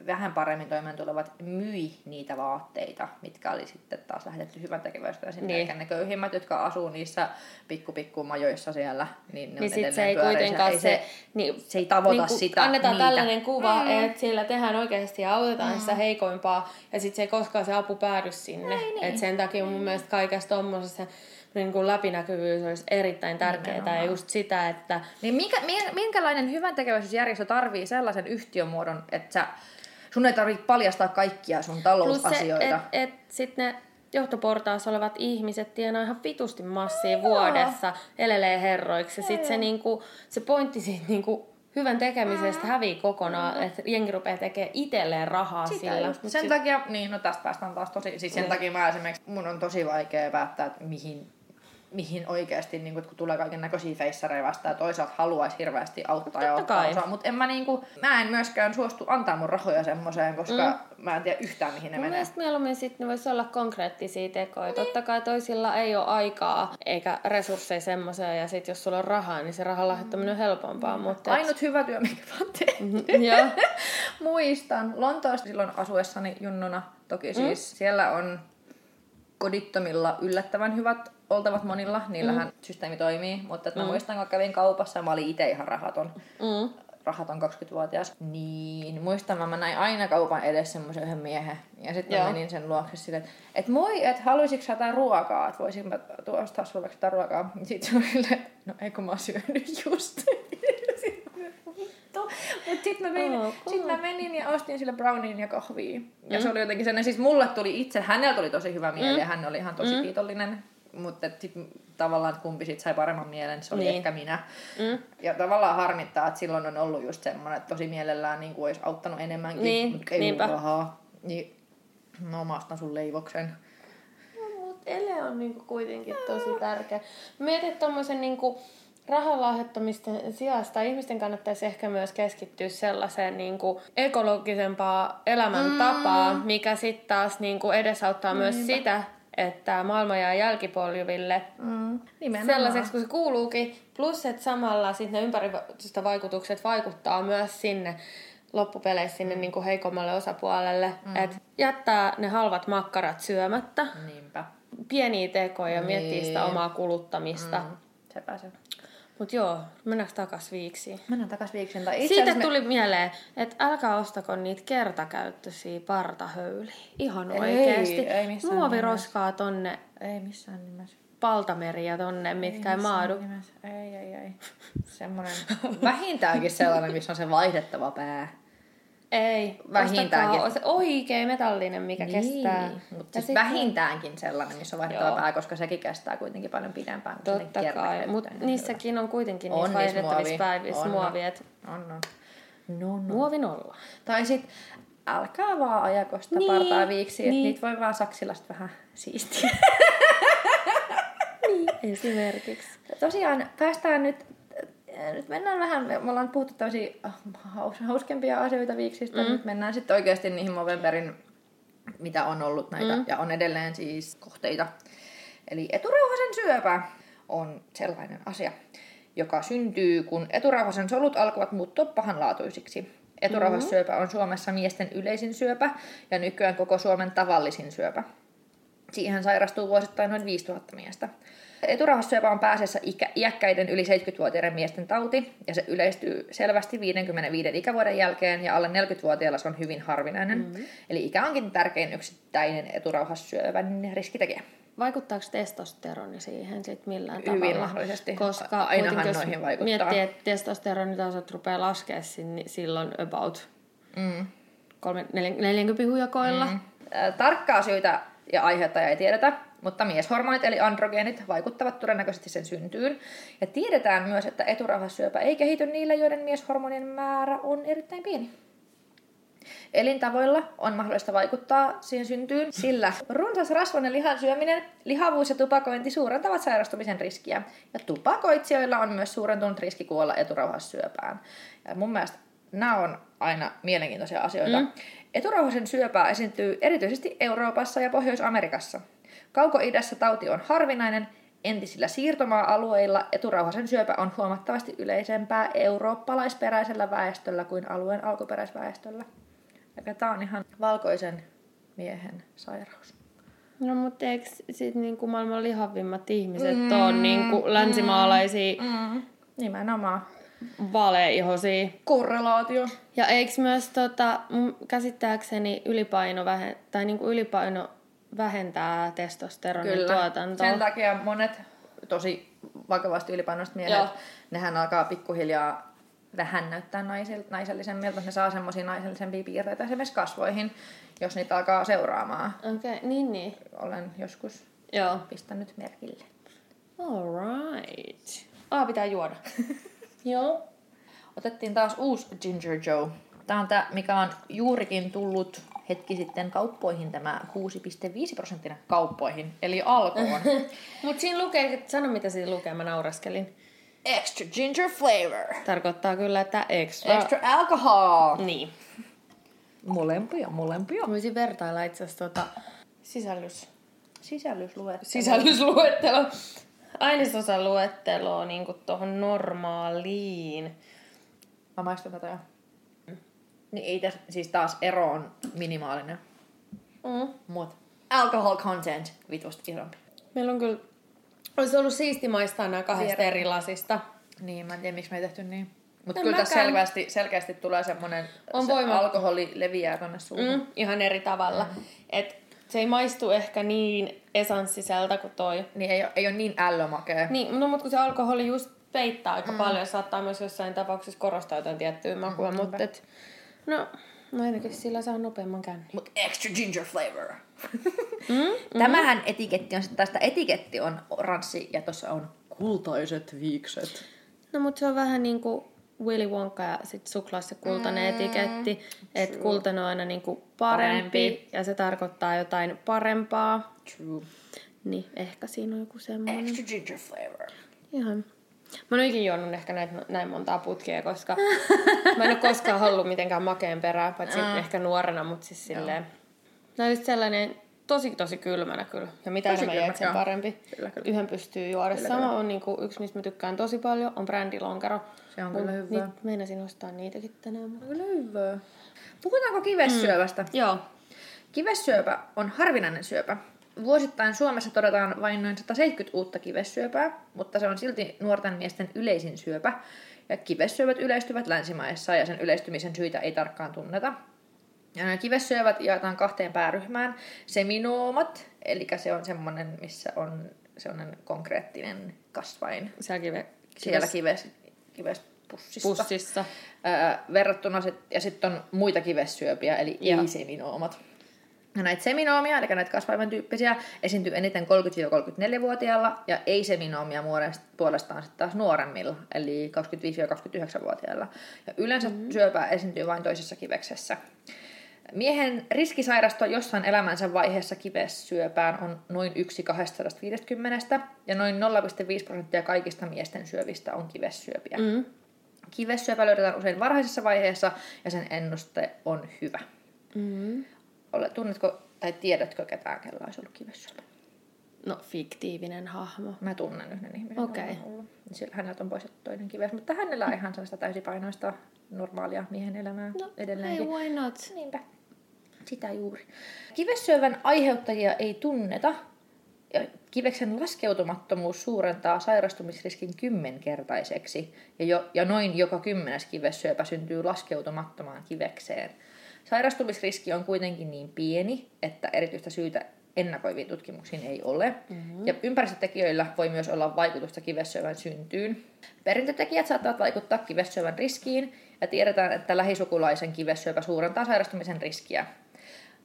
vähän paremmin toimeen tulevat myi niitä vaatteita, mitkä oli sitten taas lähetetty hyvän tekeväistä sinne. Niin. Niin. ne köyhimmät, jotka asuu niissä pikku pikku majoissa siellä, niin ne niin on sit se ei pyöreisiä. kuitenkaan Ei se, niin, se ei tavoita niinku sitä, Annetaan niitä. tällainen kuva, mm. että sillä tehdään oikeasti ja autetaan mm. sitä heikoimpaa ja sitten se ei koskaan se apu päädy sinne. Ei niin. Et sen takia mun mielestä kaikessa tommosessa niin kuin läpinäkyvyys olisi erittäin tärkeää ja Nimenomaan. just sitä, että Niin minkä, min- minkälainen hyvän tekeväisyysjärjestö tarvii sellaisen yhtiömuodon, että sä, sun ei tarvitse paljastaa kaikkia sun plus se, talousasioita? että et sitten ne johtoportaassa olevat ihmiset tienaa ihan vitusti massia vuodessa, elelee herroiksi. Ja sitten se, niinku, se pointti siitä niinku, hyvän tekemisestä hävii kokonaan, että jengi rupeaa tekemään itselleen rahaa Sitä sillä. just. Sen sit- takia, niin no tästä päästään taas tosi, siis sen Niin. takia mä esimerkiksi, mun on tosi vaikea päättää, että mihin mihin oikeasti, niin kun tulee kaiken näköisiä feissareja vastaan ja toisaalta haluaisi hirveästi auttaa ja Totta ottaa kai. osaa. Mutta en mä, niin kuin, mä en myöskään suostu antaa mun rahoja semmoiseen, koska mm. mä en tiedä yhtään mihin ne Mun menee. mielestä mieluummin sitten ne voisi olla konkreettisia tekoja. Niin. Totta kai toisilla ei ole aikaa eikä resursseja semmoiseen ja sitten jos sulla on rahaa, niin se rahan lahjoittaminen on helpompaa. Mutta et- Ainut hyvä työ, mikä mä oon tehnyt. Joo. Muistan Lontoosta silloin asuessani junnuna. Toki siis mm. siellä on kodittomilla yllättävän hyvät oltavat monilla. Niillähän mm. systeemi toimii. Mutta että mä muistan, kun kävin kaupassa ja mä olin itse ihan rahaton. Mm. rahaton 20-vuotias, niin muistan, mä näin aina kaupan edessä semmoisen yhden miehen. Ja sitten mä Joo. menin sen luokse silleen, että et moi, että haluaisitko sä jotain ruokaa, että voisin mä tuosta sulle ruokaa. Sitten se oli silleen, no ei kun mä oon syönyt just. Mutta sitten mä, menin, Ok. sit mä menin ja ostin sille browniin ja kahvia. Ja se oli jotenkin sellainen, siis mulle tuli itse, hänellä tuli tosi hyvä mieli ja hän oli ihan tosi kiitollinen. Mutta sitten tavallaan kumpi sit sai paremman mielen, se oli Niin. ehkä minä. Mm. Ja tavallaan harmittaa, että silloin on ollut just semmoinen, että tosi mielellään niin kuin olisi auttanut enemmänkin, Niin, mutta ei niinpä. ollut rahaa. Niin mä mastan sun leivoksen. Mut ele on niinku kuitenkin tosi tärkeä. Mietin, että tommosen niinku rahan lahjoittamisten sijasta ihmisten kannattaisi ehkä myös keskittyä sellaiseen niinku ekologisempaa elämäntapaan, mm. mikä sitten taas niinku edesauttaa myös sitä, että maailma jää jälkipolville Mm. sellaiseksi kuin se kuuluukin. Plus, että samalla sit ne ympäristövaikutukset vaikuttaa myös sinne loppupeleissä sinne niin kuin heikommalle osapuolelle. Mm. Että jättää ne halvat makkarat syömättä, Niinpä. pieniä tekoja ja miettii Niin. sitä omaa kuluttamista. Mm. Mm. Sepä se. Mutta joo, mennäänkö takas viiksiin? Mennään takas viiksen. Tai itse Siitä asiassa me- tuli mieleen, että älkää ostako niitä kertakäyttöisiä partahöyliä. Ihan Ei, oikeesti. ei missään Muoviroskaa tonne Ei missään nimessä. paltameriä tonne, mitkä ei missään maadu. nimessä. Ei, ei, ei. Semmoinen, vähintäänkin sellainen, missä on se vaihdettava pää. Ei, Vähintäänkin. ostakaa se oikein metallinen, mikä kestää. Mutta siis vähintäänkin sellainen, missä on vaihdettava pää, koska sekin kestää kuitenkin paljon pidempään kuin Totta kai, mutta niissäkin on kuitenkin On niissä vaihdettavissa muovi. päivissä On, muovia. et On, on. No, no. Muovi nolla. Tai sit älkää vaan ajako sitä Niin, partaa viiksi, että niin. niitä voi vaan saksilla vähän siistiä. Esimerkiksi. Tosiaan päästään nyt, nyt mennään vähän, me ollaan puhuttu tämmöisiä haus, hauskempia asioita viiksistä, mm. nyt mennään sitten oikeasti niihin Movemberin, mitä on ollut näitä, mm. ja on edelleen siis kohteita. Eli eturauhasen syöpä on sellainen asia, joka syntyy, kun eturauhasen solut alkavat muuttua pahanlaatuisiksi. Eturauhassyöpä on Suomessa miesten yleisin syöpä ja nykyään koko Suomen tavallisin syöpä. Siihen sairastuu vuosittain noin 5000 miestä. Eturauhassyöpä on pääasiassa ikä, iäkkäiden yli 70-vuotiaiden miesten tauti, ja se yleistyy selvästi 55 ikävuoden jälkeen, ja alle 40-vuotiailla se on hyvin harvinainen. Mm-hmm. Eli ikä onkin tärkein yksittäinen eturauhassyövän riskitekijä. Vaikuttaako testosteroni siihen sit millään Hyvin tavalla? mahdollisesti. Koska Ainahan jos noihin vaikuttaa. miettii, että testosteronitasot rupeaa laskemaan niin silloin about Mm. kolme, neljän, 40 hujakoilla. Mm. Tarkkaa syytä ja aiheuttajaa ei tiedetä, mutta mieshormonit eli androgeenit vaikuttavat todennäköisesti sen syntyyn. Ja tiedetään myös, että eturauhassyöpä ei kehity niillä, joiden mieshormonien määrä on erittäin pieni. Elintavoilla on mahdollista vaikuttaa siihen syntyyn, sillä runsas rasvainen lihan syöminen, lihavuus ja tupakointi suurentavat sairastumisen riskiä. Ja tupakoitsijoilla on myös suurentunut riski kuolla eturauhassyöpään. Ja mun mielestä nämä on aina mielenkiintoisia asioita. Mm. Eturauhasen syöpää esiintyy erityisesti Euroopassa ja Pohjois-Amerikassa. Kauko-idässä tauti on harvinainen, entisillä siirtomaa-alueilla eturauhasen syöpä on huomattavasti yleisempää eurooppalaisperäisellä väestöllä kuin alueen alkuperäisväestöllä. Eli tämä on ihan valkoisen miehen sairaus. No mutta eikö sit niinku maailman lihavimmat ihmiset mm, ole niinku länsimaalaisia mm. Mm. Nimenomaan. Valeihosia? Korrelaatio. Ja eikö myös tota, mun käsittääkseni ylipaino, vähe, tai niinku ylipaino vähentää testosteronin Kyllä. tuotantoa? Sen takia monet tosi vakavasti ylipainoiset miehet, Joo. nehän alkaa pikkuhiljaa vähän näyttää naisil, naisellisemmilta. Ne saa semmoisia naisellisempia piirteitä esimerkiksi kasvoihin, jos niitä alkaa seuraamaan. Okei, okay, niin niin. Olen joskus Joo. pistänyt merkille. Alright. Ah, pitää juoda. Joo. Otettiin taas uusi Ginger Joe. Tämä on tämä, mikä on juurikin tullut hetki sitten kauppoihin tämä 6,5 prosenttinen kauppoihin, eli alkoon. Mut siinä lukee, sano mitä siinä lukee, mä nauraskelin. Extra ginger flavor. Tarkoittaa kyllä, että extra... Extra alcohol. Niin. Molempia, molempia. Voisin vertailla itse asiassa tuota sisällys... Sisällysluettelo. sisällysluettelo. Ainesosan luetteloa niin tuohon normaaliin. Mä maistan tätä jo. Niin ei tässä, siis taas ero on minimaalinen. Mm. Mut alcohol content vitusta isompi. Meillä on kyllä... Olisi ollut siisti maistaa nämä kahdesta Vier- eri lasista. Niin, mä en tiedä miksi me ei tehty niin. Mutta kyllä tässä mäkään. selkeästi, selkeästi tulee semmonen, On se voima- alkoholi leviää tonne suuhun. Mm, ihan eri tavalla. Mm. Et se ei maistu ehkä niin esanssiseltä kuin toi. Niin ei, oo- ei ole niin ällömakea. Niin, no mutta kun se alkoholi just peittää aika mm. paljon, saattaa myös jossain tapauksessa korostaa jotain tiettyä makua, mm, mutta et, no, no ainakin sillä saa nopeamman känni. Mut extra ginger flavor. mm, Tämähän etiketti on sitten tästä etiketti on oranssi ja tuossa on kultaiset viikset. No mutta se on vähän niin kuin Willy Wonka ja sit suklaassa kultainen mm, etiketti, että kultainen on aina niin kuin parempi, Parempi. ja se tarkoittaa jotain parempaa. True. Niin ehkä siinä on joku semmoinen. Extra ginger flavor. Ihan. Mä ole ikinä juonut ehkä näitä, näin montaa putkea, koska mä en ole koskaan halunnut mitenkään makeen perää, paitsi Mm. ehkä nuorena, mutta siis silleen. On just sellainen tosi tosi kylmänä kyllä. Ja mitä Tosi enemmän jäät sen parempi. Kyllä, kyllä. Yhden pystyy juoda. Kyllä, Sama on niinku, yksi, mistä mä tykkään tosi paljon, on brändilonkero. Se on Mut kyllä hyvää. Niit, meinasin ostaa niitäkin tänään. mutta- Kyllä hyvää. Puhutaanko kivessyövästä? Mm. Joo. Kivessyöpä on harvinainen syöpä. Vuosittain Suomessa todetaan vain noin 170 uutta kivessyöpää, mutta se on silti nuorten miesten yleisin syöpä. Ja kivessyövät yleistyvät länsimaissa ja sen yleistymisen syitä ei tarkkaan tunneta. Ja nämä kivessyövät jaetaan kahteen pääryhmään. Seminoomat, eli se on semmoinen, missä on sellainen konkreettinen kasvain Siellä kive, siellä kives, kivespussissa. pussissa. Öö, verrattuna sit, ja sitten on muita kivessyöpiä, eli Joo. ei-seminoomat. Ja näitä seminoomia, eli näitä kasvaivan tyyppisiä, esiintyy eniten 30-34-vuotiailla, ja ei-seminoomia puolestaan sitten taas nuoremmilla, eli 25-29-vuotiailla. Ja yleensä mm-hmm. syöpää esiintyy vain toisessa kiveksessä. Miehen riski sairastua jossain elämänsä vaiheessa kivessyöpään on noin 1 250, ja noin 0,5 prosenttia kaikista miesten syövistä on kivessyöpiä. Mm. Kivessyöpä löydetään usein varhaisessa vaiheessa ja sen ennuste on hyvä. Mm. Tunnetko tai tiedätkö ketään, kellä olisi ollut kivessyöpä? No, fiktiivinen hahmo. Mä tunnen yhden ihmisen. Okei. ollut. Sillä häneltä on poistettu toinen kives, mutta hänellä on ihan sellaista täysipainoista normaalia miehen elämää No, edelleenkin. Hey, why not? Niinpä. Sitä juuri. Kivessyövän aiheuttajia ei tunneta. Ja kiveksen laskeutumattomuus suurentaa sairastumisriskin kymmenkertaiseksi. Ja, jo, ja noin joka kymmenes kivessyöpä syntyy laskeutumattomaan kivekseen. Sairastumisriski on kuitenkin niin pieni, että erityistä syytä ennakoiviin tutkimuksiin ei ole. Mm-hmm. Ja ympäristötekijöillä voi myös olla vaikutusta kivessyövän syntyyn. Perintötekijät saattavat vaikuttaa kivessyövän riskiin, ja tiedetään, että lähisukulaisen kivessyöpä suurentaa sairastumisen riskiä.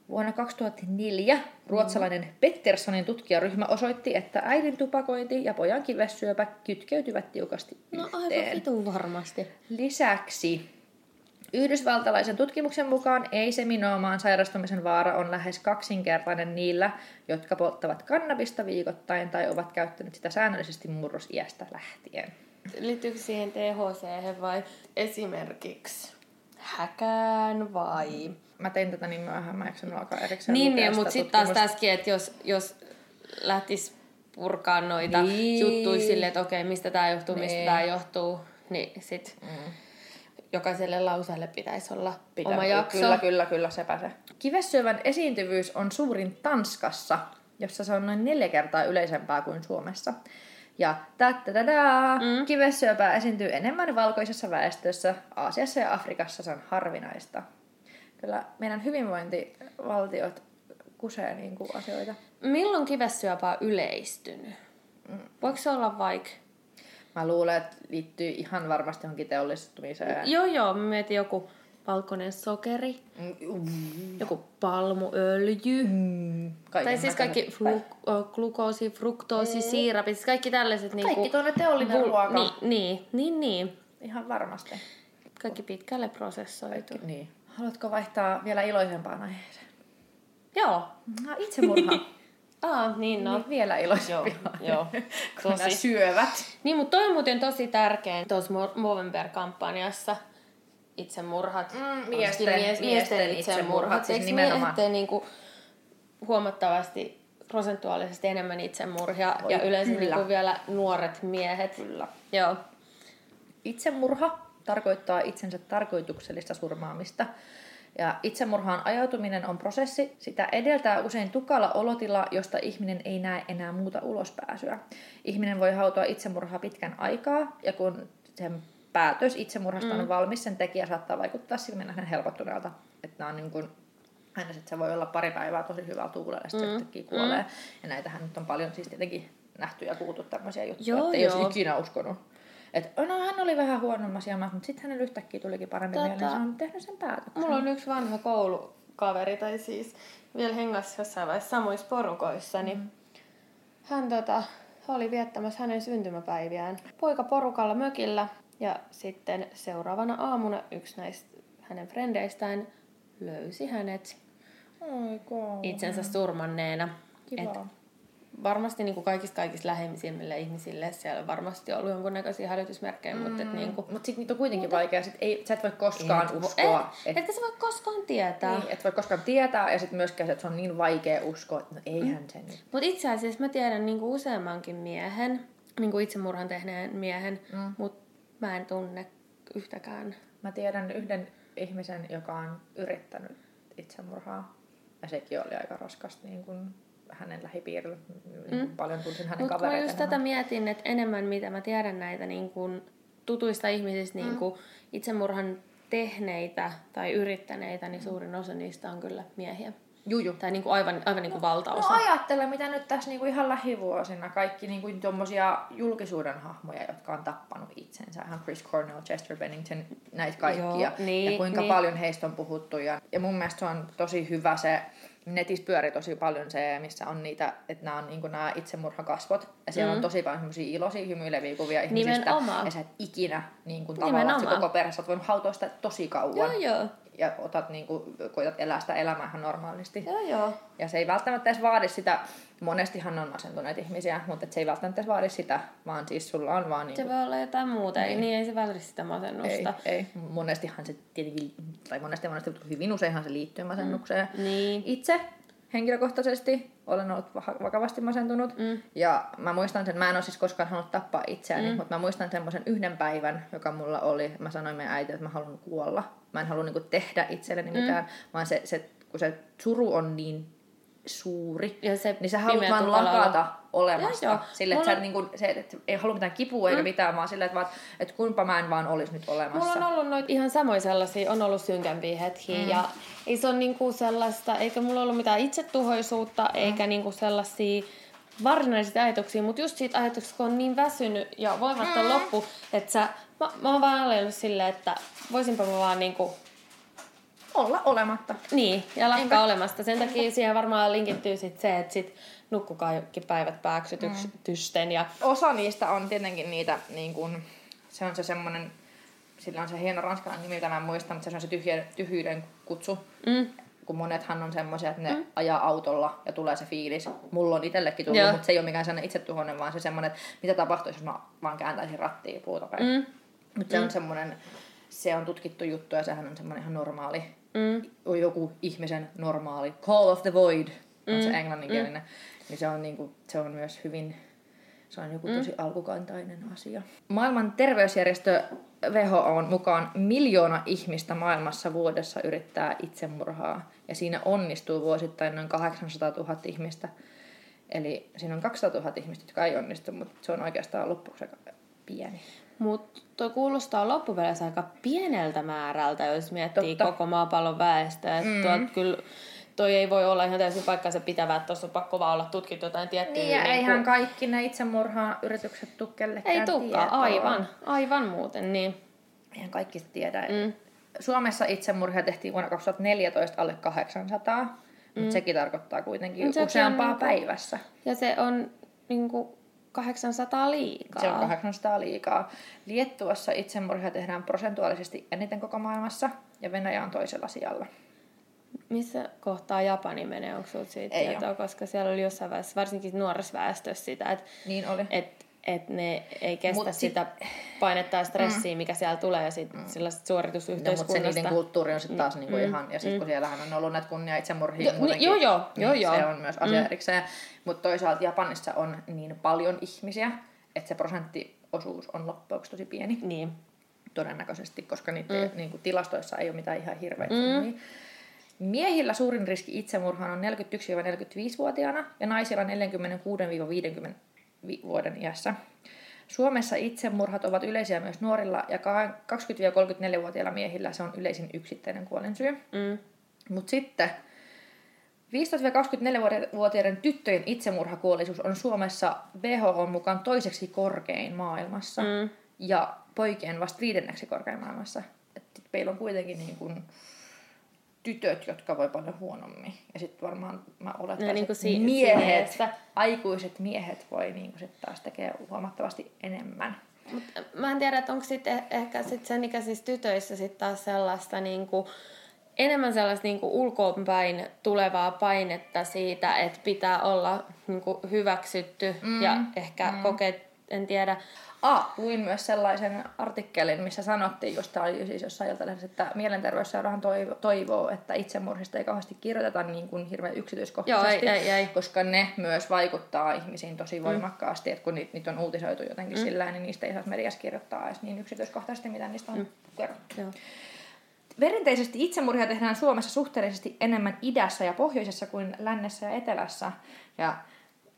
Vuonna 2004 ruotsalainen Petterssonin tutkijaryhmä osoitti, että äidin tupakointi ja pojan kivessyöpä kytkeytyvät tiukasti No yhteen. aivan vitun varmasti. Lisäksi Yhdysvaltalaisen tutkimuksen mukaan ei-seminoomaan sairastumisen vaara on lähes kaksinkertainen niillä, jotka polttavat kannabista viikoittain tai ovat käyttäneet sitä säännöllisesti murrosiästä lähtien. Liittyykö siihen THC vai esimerkiksi häkään vai... Mä tein tätä niin myöhään, mä en alkaa erikseen Niin, niin sitä mutta sitten taas tässäkin, että jos, jos lähtis purkaa noita Niin. juttuja silleen, että okei, mistä tämä johtuu, niin. mistä tämä johtuu, niin sit mm. jokaiselle lauseelle pitäisi olla Pitää- oma jakso. Kyllä, kyllä, kyllä, sepä se. Kivessyövän esiintyvyys on suurin Tanskassa, jossa se on noin neljä kertaa yleisempää kuin Suomessa. Ja tätä mm. kivessyöpää esiintyy enemmän valkoisessa väestössä, Aasiassa ja Afrikassa se on harvinaista. Kyllä meidän hyvinvointivaltiot kusee niin kuin asioita. Milloin kivessyöpä on yleistynyt? Mm. Voiko se olla vaikka... Mä luulen, että liittyy ihan varmasti johonkin teollistumiseen. Joo, joo, mä mietin joku valkoinen sokeri, joku palmuöljy. Mm, Tai siis kaikki flu- glukoosi, fruktoosi, siirapit, siis kaikki tällaiset niinku... Kaikki tuonne teollinen ruoka. Niin, niin, niin, niin. Ihan varmasti. Kaikki pitkälle prosessoitu. Niin. Haluatko vaihtaa vielä iloisempaan aiheeseen? Joo. No, itsemurha. Aa, niin no. Niin vielä iloisempia. Joo, joo. Tosi. syövät. Niin, mutta toi on muuten tosi tärkeä tuossa Mo- Movember-kampanjassa itsemurhat. Mm, Varsinkin miesten- miesten itsemurhat, siis Eikö nimenomaan. niinku huomattavasti prosentuaalisesti enemmän itsemurhia Oi, ja yleensä kyllä. niinku vielä nuoret miehet. Kyllä. Joo. Itsemurha tarkoittaa itsensä tarkoituksellista surmaamista. Ja itsemurhaan ajautuminen on prosessi. Sitä edeltää usein tukala olotila, josta ihminen ei näe enää muuta ulospääsyä. Ihminen voi hautoa itsemurhaa pitkän aikaa, ja kun sen päätös itsemurhasta mm. on valmis, sen tekijä saattaa vaikuttaa silmin nähden helpottuneelta. Että on niin kuin, aina sit se voi olla pari päivää tosi hyvällä tuulella, ja sitten mm. kuolee. Ja näitähän nyt on paljon siis tietenkin nähty ja kuultu tämmöisiä juttuja, Joo, että ei joo. olisi ikinä uskonut. Että no hän oli vähän huonommassa jamassa, mutta sitten hänellä yhtäkkiä tulikin parempi Tota- mieli, ja se on tehnyt sen päätöksen. Mulla on yksi vanha koulukaveri, tai siis vielä hengassa jossain vaiheessa samoissa porukoissa, niin mm. hän tota, oli viettämässä hänen syntymäpäiviään poika porukalla mökillä. Ja sitten seuraavana aamuna yksi näistä hänen frendeistään löysi hänet Aika. itsensä surmanneena. Kiva. Et varmasti niin kuin kaikista kaikista läheisimmille ihmisille siellä on varmasti ollut jonkunnäköisiä hälytysmerkkejä, mm. mutta et, niin kuin, Mutta sitten niitä on kuitenkin vaikea. Sit ei, sä et voi koskaan et, uskoa. et, etkä sä voi koskaan tietää. niin, et voi koskaan tietää, ja sitten myöskään se, että se on niin vaikea uskoa, että no eihän Mm. se nyt. Mutta itse asiassa mä tiedän niinku useammankin miehen, niinku itsemurhan tehneen miehen, mm. mutta mä en tunne yhtäkään. Mä tiedän yhden ihmisen, joka on yrittänyt itsemurhaa. Ja sekin oli aika raskasta niin kun hänen lähipiirillä. Niin mm. Paljon tunsin hänen Mutta mä kavereita. just tätä mietin, että enemmän mitä mä tiedän näitä niinku tutuista ihmisistä Mm. niinku itsemurhan tehneitä tai yrittäneitä, niin suurin osa niistä on kyllä miehiä. Juju. Tai niinku aivan, aivan niinku valtaosa. No ajattele, mitä nyt tässä niinku ihan lähivuosina kaikki niinku tommosia julkisuuden hahmoja, jotka on tappanut itsensä. Ihan Chris Cornell, Chester Bennington, näitä kaikkia. Joo, niin, ja kuinka niin. paljon heistä on puhuttu. Ja, ja mun mielestä se on tosi hyvä se, netissä pyörii tosi paljon se, missä on niitä, että nämä on niinku nämä itsemurhakasvot. Ja siellä mm. on tosi paljon semmosia iloisia, hymyileviä kuvia ihmisistä. Nimenomaan. Ja sä et ikinä niin kuin, tavallaan, että se koko perhe, sä oot voinut hautoa sitä tosi kauan. Joo, joo. Ja otat, niin kuin, koetat elää sitä elämää ihan normaalisti. Joo, joo. Ja se ei välttämättä edes vaadi sitä, monestihan on masentuneita ihmisiä, mutta se ei välttämättä edes vaadi sitä, vaan siis sulla on vaan Se niinku, voi olla jotain muuta, ei, Niin. niin ei se välttämättä sitä ei, masennusta. ei. Monestihan se tietenkin, tai monesti monesti, mutta hyvin useinhan se liittyy masennukseen. Niin. Itse henkilökohtaisesti olen ollut va- vakavasti masentunut. Mm. Ja mä muistan sen, mä en ole siis koskaan halunnut tappaa itseäni, mm. mutta mä muistan semmoisen yhden päivän, joka mulla oli. Mä sanoin meidän äiti, että mä haluan kuolla. Mä en halua niinku tehdä itselleni mitään, mm. vaan se, se, kun se suru on niin suuri, Ja se niin sä haluat vaan lakata olemasta. Joo, joo. Sille, että sä Mulla- et niinku, se, että ei halua mitään kipua eikä mitään, vaan sille, että, vaan, että kumpa mä en vaan olisi nyt olemassa. Mulla on ollut noita ihan samoja sellaisia, on ollut synkämpiä hetkiä mm. ja ei se ole niinku sellaista, eikä mulla ollut mitään itsetuhoisuutta, mm. eikä niinku sellaisia varsinaisia ajatuksia, mutta just siitä ajatuksesta, kun on niin väsynyt ja voimaton mm. loppu, että sä, mä, mä oon vaan ajellut silleen, että voisinpa mä vaan niinku, Olla olematta. niin, ja lakkaa Niinpä. olemasta. Sen takia siihen varmaan linkittyy sit se, että sit nukkukaa jokin päivät pääksytysten ja osa niistä on tietenkin niitä, niin kun, se on se semmoinen, sillä on se hieno ranskalainen nimi, mitä mä en muista, mutta se on se tyhjä, tyhjyyden kutsu. mm, Kun monethan on semmoisia, että ne mm. ajaa autolla ja tulee se fiilis. Mulla on itsellekin tullut, Joo. mutta se ei ole mikään sellainen itsetuhoinen, vaan se semmoinen, että mitä tapahtuisi, jos mä vaan kääntäisin rattia puuta päin. Mm. Mm, Mutta se on semmoinen, se on tutkittu juttu ja sehän on semmoinen ihan normaali, mm, on joku ihmisen normaali, call of the void, on se englanninkielinen, niin se on, niinku, se on myös hyvin, se on joku tosi alkukantainen asia. Maailman terveysjärjestö WHOn mukaan miljoona ihmistä maailmassa vuodessa yrittää itsemurhaa, ja siinä onnistuu vuosittain noin 800 000 ihmistä. Eli siinä on 200 000 ihmistä, jotka ei onnistu, mutta se on oikeastaan loppuksi aika pieni. Mutta tuo kuulostaa loppupeleissä aika pieneltä määrältä, jos miettii Totta. koko maapallon väestöä. Mm. Tuot kyllä, toi ei voi olla ihan täysin paikkansa pitävä, että tuossa on pakko vaan olla tutkittu jotain tiettyä. Niin, ja niinku- eihän kaikki ne itsemurhaa-yritykset tuu kellekään Ei tietoon. aivan, aivan muuten, niin. Eihän kaikki tiedä. Mm. Suomessa itsemurhia tehtiin vuonna 2014 alle 800, mm. mutta sekin tarkoittaa kuitenkin Mut sekin on useampaa niinku- päivässä. Ja se on niinku 800 liikaa. Se on 800 liikaa. Liettuassa itsemurhia tehdään prosentuaalisesti eniten koko maailmassa, ja Venäjä on toisella sijalla. missä kohtaa Japani menee, onko sinulla siitä Ei tietoa? Koska siellä oli jossain vaiheessa, varsinkin nuoressa väestössä sitä, että Niin oli. et, et ne ei kestä Mut Mut sit- sitä painetta ja stressiä, mm. mikä siellä tulee, ja sit mm. sellaista No, mutta se suoritusyhteiskunnasta. niiden kulttuuri on sitten taas niinku ihan, ja sitten kun siellähän on ollut näitä kunnia itsemurhia Jo- muutenkin, joo, joo, joo, niin joo. se on myös asia erikseen. Mutta toisaalta Japanissa on niin paljon ihmisiä, että se prosenttiosuus on loppujen lopuksi tosi pieni Niin. todennäköisesti, koska niiden mm. niin kuin tilastoissa ei ole mitään ihan hirveitä mm. Miehillä suurin riski itsemurhaan on 41-45-vuotiaana ja naisilla 46-50 vi- vuoden iässä. Suomessa itsemurhat ovat yleisiä myös nuorilla ja ka- 20-34-vuotiailla miehillä se on yleisin yksittäinen kuolinsyy. Mm. Mutta sitten 15-24-vuotiaiden tyttöjen itsemurhakuollisuus on Suomessa WHO mukaan toiseksi korkein maailmassa Mm. ja poikien vasta viidenneksi korkein maailmassa. Et meillä on kuitenkin niin kun tytöt, jotka voi paljon huonommin. Ja sitten varmaan mä olettaisin, No niin kuin että si- miehet, siinä aikuiset miehet voi niin sit taas tekee huomattavasti enemmän. Mut mä en tiedä, että onko sitten ehkä sit sen ikäisissä tytöissä sit taas sellaista niinku, enemmän sellaista niinku ulkoonpäin tulevaa painetta siitä, että pitää olla niinku hyväksytty mm, ja ehkä mm. kokee, en tiedä, Ah, luin myös sellaisen artikkelin, missä sanottiin, just tämä oli siis jossain iltalehdessä, että mielenterveysseurahan toivo, toivoo, että itsemurhista ei kauheasti kirjoiteta niin kuin hirveän yksityiskohtaisesti, Joo, ei, ei, ei. koska ne myös vaikuttaa ihmisiin tosi voimakkaasti, mm. että kun niitä, niitä on uutisoitu jotenkin mm. sillä niin niistä ei saisi mediassa kirjoittaa edes niin yksityiskohtaisesti, mitä niistä on mm. kerrottu. joo. Perinteisesti itsemurhia tehdään Suomessa suhteellisesti enemmän idässä ja pohjoisessa kuin lännessä ja etelässä. Ja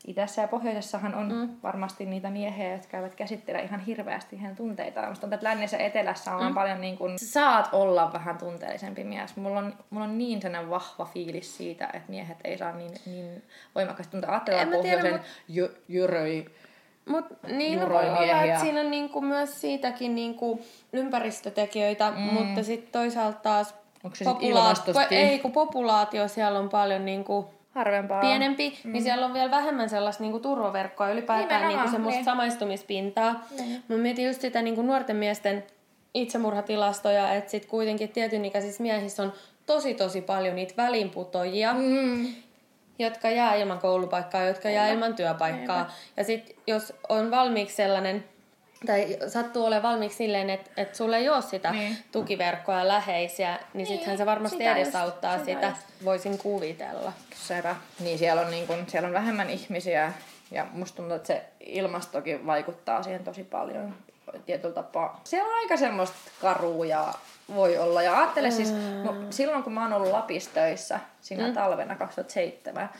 idässä ja pohjoisessahan on mm. varmasti niitä miehiä, jotka eivät käsittele ihan hirveästi heidän tunteitaan. Musta tuntuu, että lännessä ja etelässä on mm. paljon niin kuin, saat olla vähän tunteellisempi mies. Mulla on, mulla on niin sellainen vahva fiilis siitä, että miehet ei saa niin, niin voimakkaasti tuntea. Ajatellaan pohjoisen mut- jö, jöröi. Mut niin no, voi olla, että siinä on niinku myös siitäkin niinku ympäristötekijöitä, mm. mutta sitten toisaalta taas Onko se ilmastosti? ei, kun populaatio siellä on paljon niinku Harvempaa. pienempi, mm. niin siellä on vielä vähemmän sellaista niinku turvaverkkoa ylipäätään niinku semmoista niin. samaistumispintaa. Niin. Mä mietin just sitä niinku nuorten miesten itsemurhatilastoja, että sit kuitenkin tietyn ikäisissä miehissä on tosi tosi paljon niitä välinputojia, Mm. jotka jää ilman koulupaikkaa, jotka jää ilman työpaikkaa. Ja sitten jos on valmiiksi sellainen, tai sattuu olemaan valmiiksi silleen, että, että sulla ei ole sitä Niin. tukiverkkoa ja läheisiä, niin sittenhän se varmasti sitä edesauttaa just, sitä sitä, just. voisin kuvitella. Sepä. Niin siellä on, niin kun, siellä on vähemmän ihmisiä ja musta tuntuu, että se ilmastokin vaikuttaa siihen tosi paljon tietyllä tapaa. Siellä on aika semmoista karua ja voi olla. Ja ajattele siis, no, silloin kun mä oon ollut Lapissa töissä, siinä mm. talvena 2007,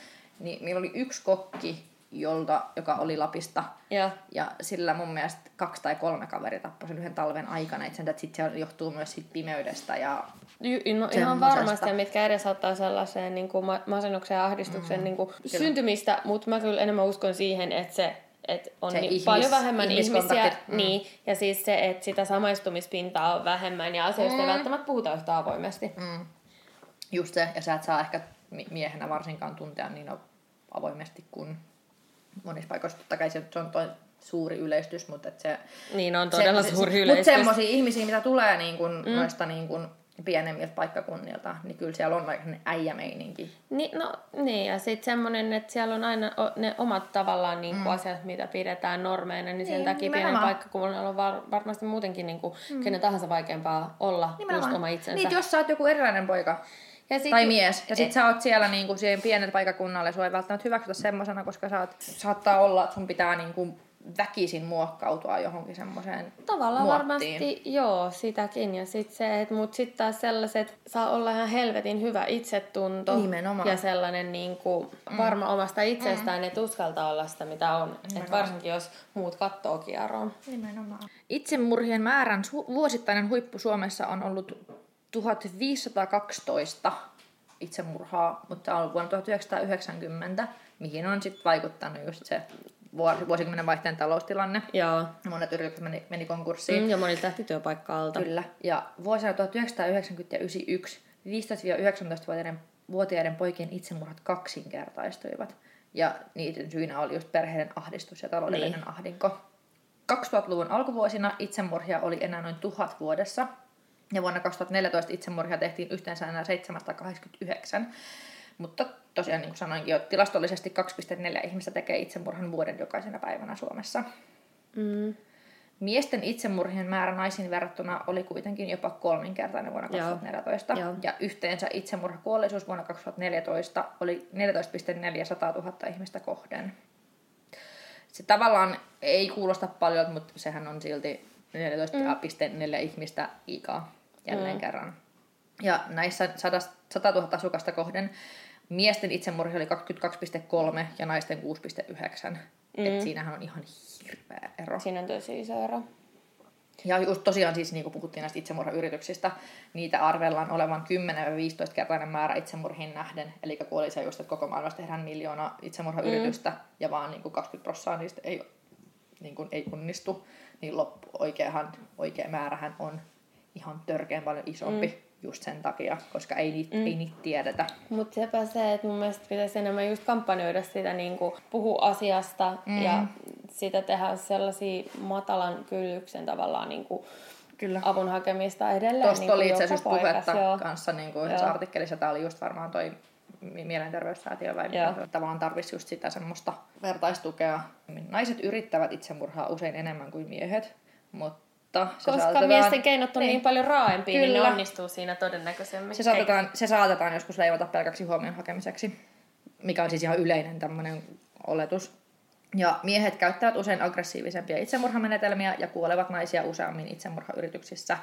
niin meillä oli yksi kokki, jolta, joka oli Lapista. Ja Ja sillä mun mielestä kaksi tai kolme kaveri tappoi sen yhden talven aikana. Et sen, että sit se johtuu myös sit pimeydestä ja Y- no, ihan varmasti, ja mitkä edesauttaa sellaiseen niin kuin masennuksen ja ahdistuksen mm, niin kuin syntymistä, mutta mä kyllä enemmän uskon siihen, että se että on Se niin ihmis- paljon vähemmän ihmisiä, mm. niin, ja siis se, että sitä samaistumispintaa on vähemmän, ja asioista mm. ei välttämättä puhuta yhtä avoimesti. Mm. Just se, ja sä et saa ehkä mi- miehenä varsinkaan tuntea niin avoimesti kuin monissa paikoissa. Totta kai se se on toi suuri yleistys, mutta et se... Niin on todella se, suuri se, yleistys. Mutta semmoisia ihmisiä, mitä tulee niin kun, mm. noista niin kun pienemmiltä paikkakunnilta, niin kyllä siellä on vaikka äijämeininki. Niin, no, niin, ja sitten semmoinen, että siellä on aina ne omat tavallaan niin kuin mm. asiat, mitä pidetään normeina, niin sen Niin, takia pienen nimenomaan. paikkakunnalla on var, varmasti muutenkin niin kuin, mm. kenen tahansa vaikeampaa olla just oma itsensä. Niin, jos sä oot joku erilainen poika ja sit, tai mies, ja sit sä oot siellä niinku siihen pienen paikakunnalle, sua ei välttämättä hyväksytä semmosena, koska sä oot, saattaa olla, että sun pitää niinku väkisin muokkautua johonkin semmoiseen Tavallaan muottiin. varmasti, joo, sitäkin. Ja sit se, että mut sit taas sellaiset, saa olla ihan helvetin hyvä itsetunto. Nimenomaan. Ja sellainen niin kuin, varma omasta itsestään, mm. että uskaltaa olla sitä, mitä on. Et varsinkin jos muut kattoo kierroon. Nimenomaan. Itsemurhien määrän su- vuosittainen huippu Suomessa on ollut 1512 itsemurhaa, mutta tämä on vuonna 1990, mihin on sitten vaikuttanut just se vuosi- vuosikymmenen vaihteen taloustilanne. Joo. Ja Monet yritykset meni, meni konkurssiin. Mm, ja monilta lähti työpaikka alta. Kyllä. Ja vuosina 1990 ja 1991 15-19-vuotiaiden vuotiaiden poikien itsemurhat kaksinkertaistuivat. Ja niiden syynä oli just perheiden ahdistus ja taloudellinen Niin. ahdinko. 2000-luvun alkuvuosina itsemurhia oli enää noin tuhat vuodessa. Ja vuonna 2014 itsemurhia tehtiin yhteensä enää 789. Mutta tosiaan, niin kuin sanoinkin jo, tilastollisesti 2,4 ihmistä tekee itsemurhan vuoden jokaisena päivänä Suomessa. Mm. Miesten itsemurhien määrä naisiin verrattuna oli kuitenkin jopa kolminkertainen vuonna Joo. 2014. Joo. Ja yhteensä itsemurhakuolleisuus vuonna 2014 oli 14,4 100 000 ihmistä kohden. Se tavallaan ei kuulosta paljon, mutta sehän on silti 14,4 ihmistä liikaa jälleen Mm. kerran. Ja näissä 100, 100 000 asukasta kohden miesten itsemurhi oli 22,3 ja naisten 6,9. Mm. Et siinähän on ihan hirveä ero. Siinä on tosi iso ero. Ja just tosiaan siis, niin kuin puhuttiin näistä itsemurhayrityksistä, niitä arvellaan olevan 10-15 kertainen määrä itsemurhiin nähden. Eli kuoli se just, että koko maailmassa tehdään miljoona itsemurhayritystä mm. ja vaan niin kuin 20 prosenttia niistä ei, niin kuin ei onnistu. Niin loppu, oikeahan, oikea määrähän on ihan törkeän paljon isompi mm. just sen takia, koska ei niitä, mm. ei niitä tiedetä. Mutta sepä se, että mun mielestä pitäisi enemmän just kampanjoida sitä, niin kuin puhua asiasta mm. ja sitä tehdä sellaisia matalan kynnyksen tavallaan niin kuin Kyllä. avun hakemista edelleen. Tuosta niin oli itse asiassa puhetta joo. kanssa niin kuin yhdessä artikkelissa. Tämä oli just varmaan toi mi- mielenterveyssäätiö vai Joo. mikä tavallaan tarvitsisi just sitä semmoista vertaistukea. Naiset yrittävät itsemurhaa usein enemmän kuin miehet, mutta se Koska saatetaan, miesten keinot on niin, paljon raaempia, niin ne Kyllä. onnistuu siinä todennäköisemmin. se saatetaan, se saatetaan joskus leivota pelkäksi huomion hakemiseksi, mikä on siis ihan yleinen tämmöinen oletus. Ja miehet käyttävät usein aggressiivisempia itsemurhamenetelmiä ja kuolevat naisia useammin itsemurhayrityksissä.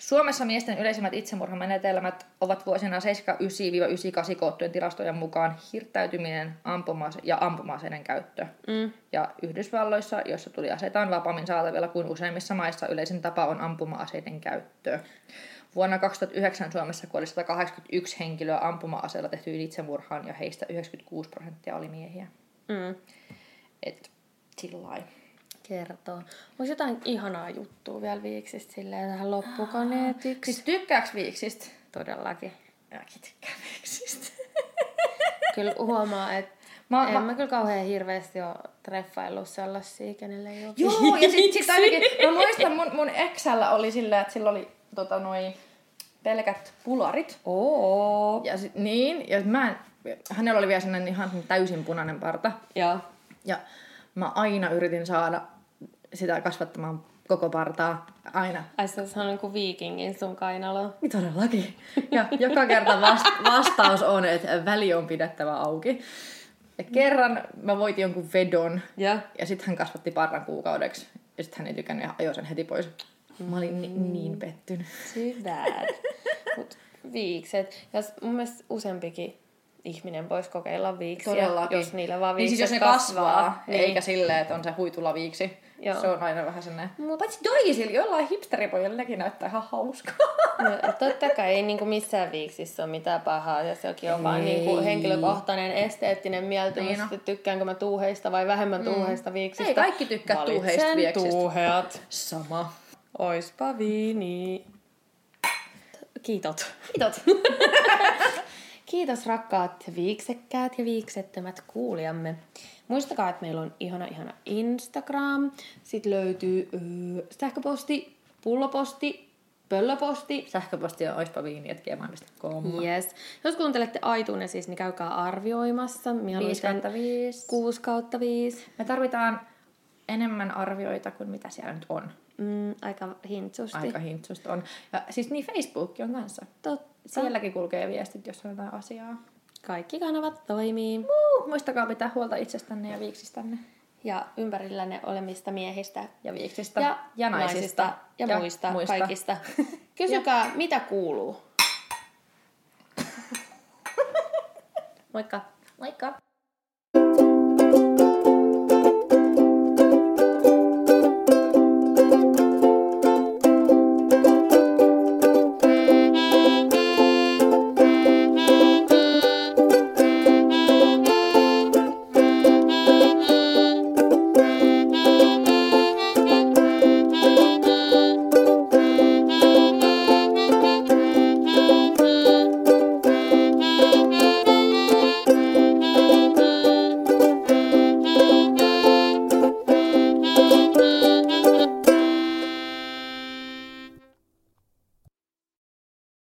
Suomessa miesten yleisimmät itsemurhamenetelmät ovat vuosina 79-98 koottujen tilastojen mukaan hirttäytyminen ampuma ja ampuma-aseiden käyttö. Mm. Ja Yhdysvalloissa, jossa tuli asetaan vapaammin saatavilla kuin useimmissa maissa, yleisin tapa on ampuma-aseiden käyttö. Vuonna 2009 Suomessa kuoli 181 henkilöä ampuma-aseella tehtyyn itsemurhaan ja heistä 96 prosenttia oli miehiä. Mm. Et sillä lailla. Kertoo. Onko jotain ihanaa juttua vielä viiksistä silleen tähän loppukaneetiksi? Siis tykkääks viiksistä? Todellakin. Mäkin tykkään viiksistä. Kyllä huomaa, että Mä- en mä- mä, kyllä kauhean hirveästi ole treffaillut sellaisia, kenelle ei ole Joo, ja sit, sit ainakin, mä muistan mun, mun exällä oli silleen, että sillä oli tota, noi pelkät pularit. Oo. Ja sit, niin, ja mä en, hänellä oli vielä sellainen ihan täysin punainen parta. Joo. Ja mä aina yritin saada sitä kasvattamaan koko partaa. Aina. Ai se on niin kuin viikingin sun kainalo. Niin Todellakin. Ja joka kerta vast, vastaus on, että väli on pidettävä auki. Ja kerran mä voitin jonkun vedon, Ja. ja sitten hän kasvatti parran kuukaudeksi. Ja sitten hän ei tykännyt ja ajoi sen heti pois. Mä olin ni- niin pettynyt. Too bad. Mut viikset. Ja mun mielestä useampikin ihminen voisi kokeilla viiksiä, Todellakin. jos niillä vaan niin siis viikset jos ne kasvaa, niin. eikä silleen, että on se huitulla viiksi. Joo. Se on aina vähän sellainen. Mut... Paitsi toisilla, jollain hipsteripojilla nekin näyttää ihan hauskaa. No, totta kai ei niinku missään viiksissä ole mitään pahaa, jos jokin on vaan Ei. niinku henkilökohtainen esteettinen mieltymys, Niin että tykkäänkö mä tuuheista vai vähemmän tuuheista viiksistä. Ei kaikki tykkää Valitsen tuuheista vieksistä. tuuheat. Sama. Oispa viini. Kiitot. Kiitos. Kiitos rakkaat viiksekkäät ja viiksettömät kuulijamme. Muistakaa, että meillä on ihana ihana Instagram. Sitten löytyy öö, sähköposti, pulloposti, pöllöposti. Sähköposti on oispaviini.gmail.com. Yes. Jos kuuntelette iTunesissa, niin käykää arvioimassa. 5 Mieluiten kautta 5. 6 kautta 5. Me tarvitaan enemmän arvioita kuin mitä siellä nyt on. Mm, aika hintsusti. Aika hintsusta on. Ja siis niin Facebook on kanssa. Totta. Sielläkin kulkee viestit, jos on jotain asiaa. Kaikki kanavat toimii. Uh, muistakaa pitää huolta itsestänne ja viiksistänne. Ja ympärillänne olemista miehistä Ja viiksistä. ja, ja naisista. ja, ja muista, muista, kaikista. Kysykää, mitä kuuluu. Moikka. Moikka!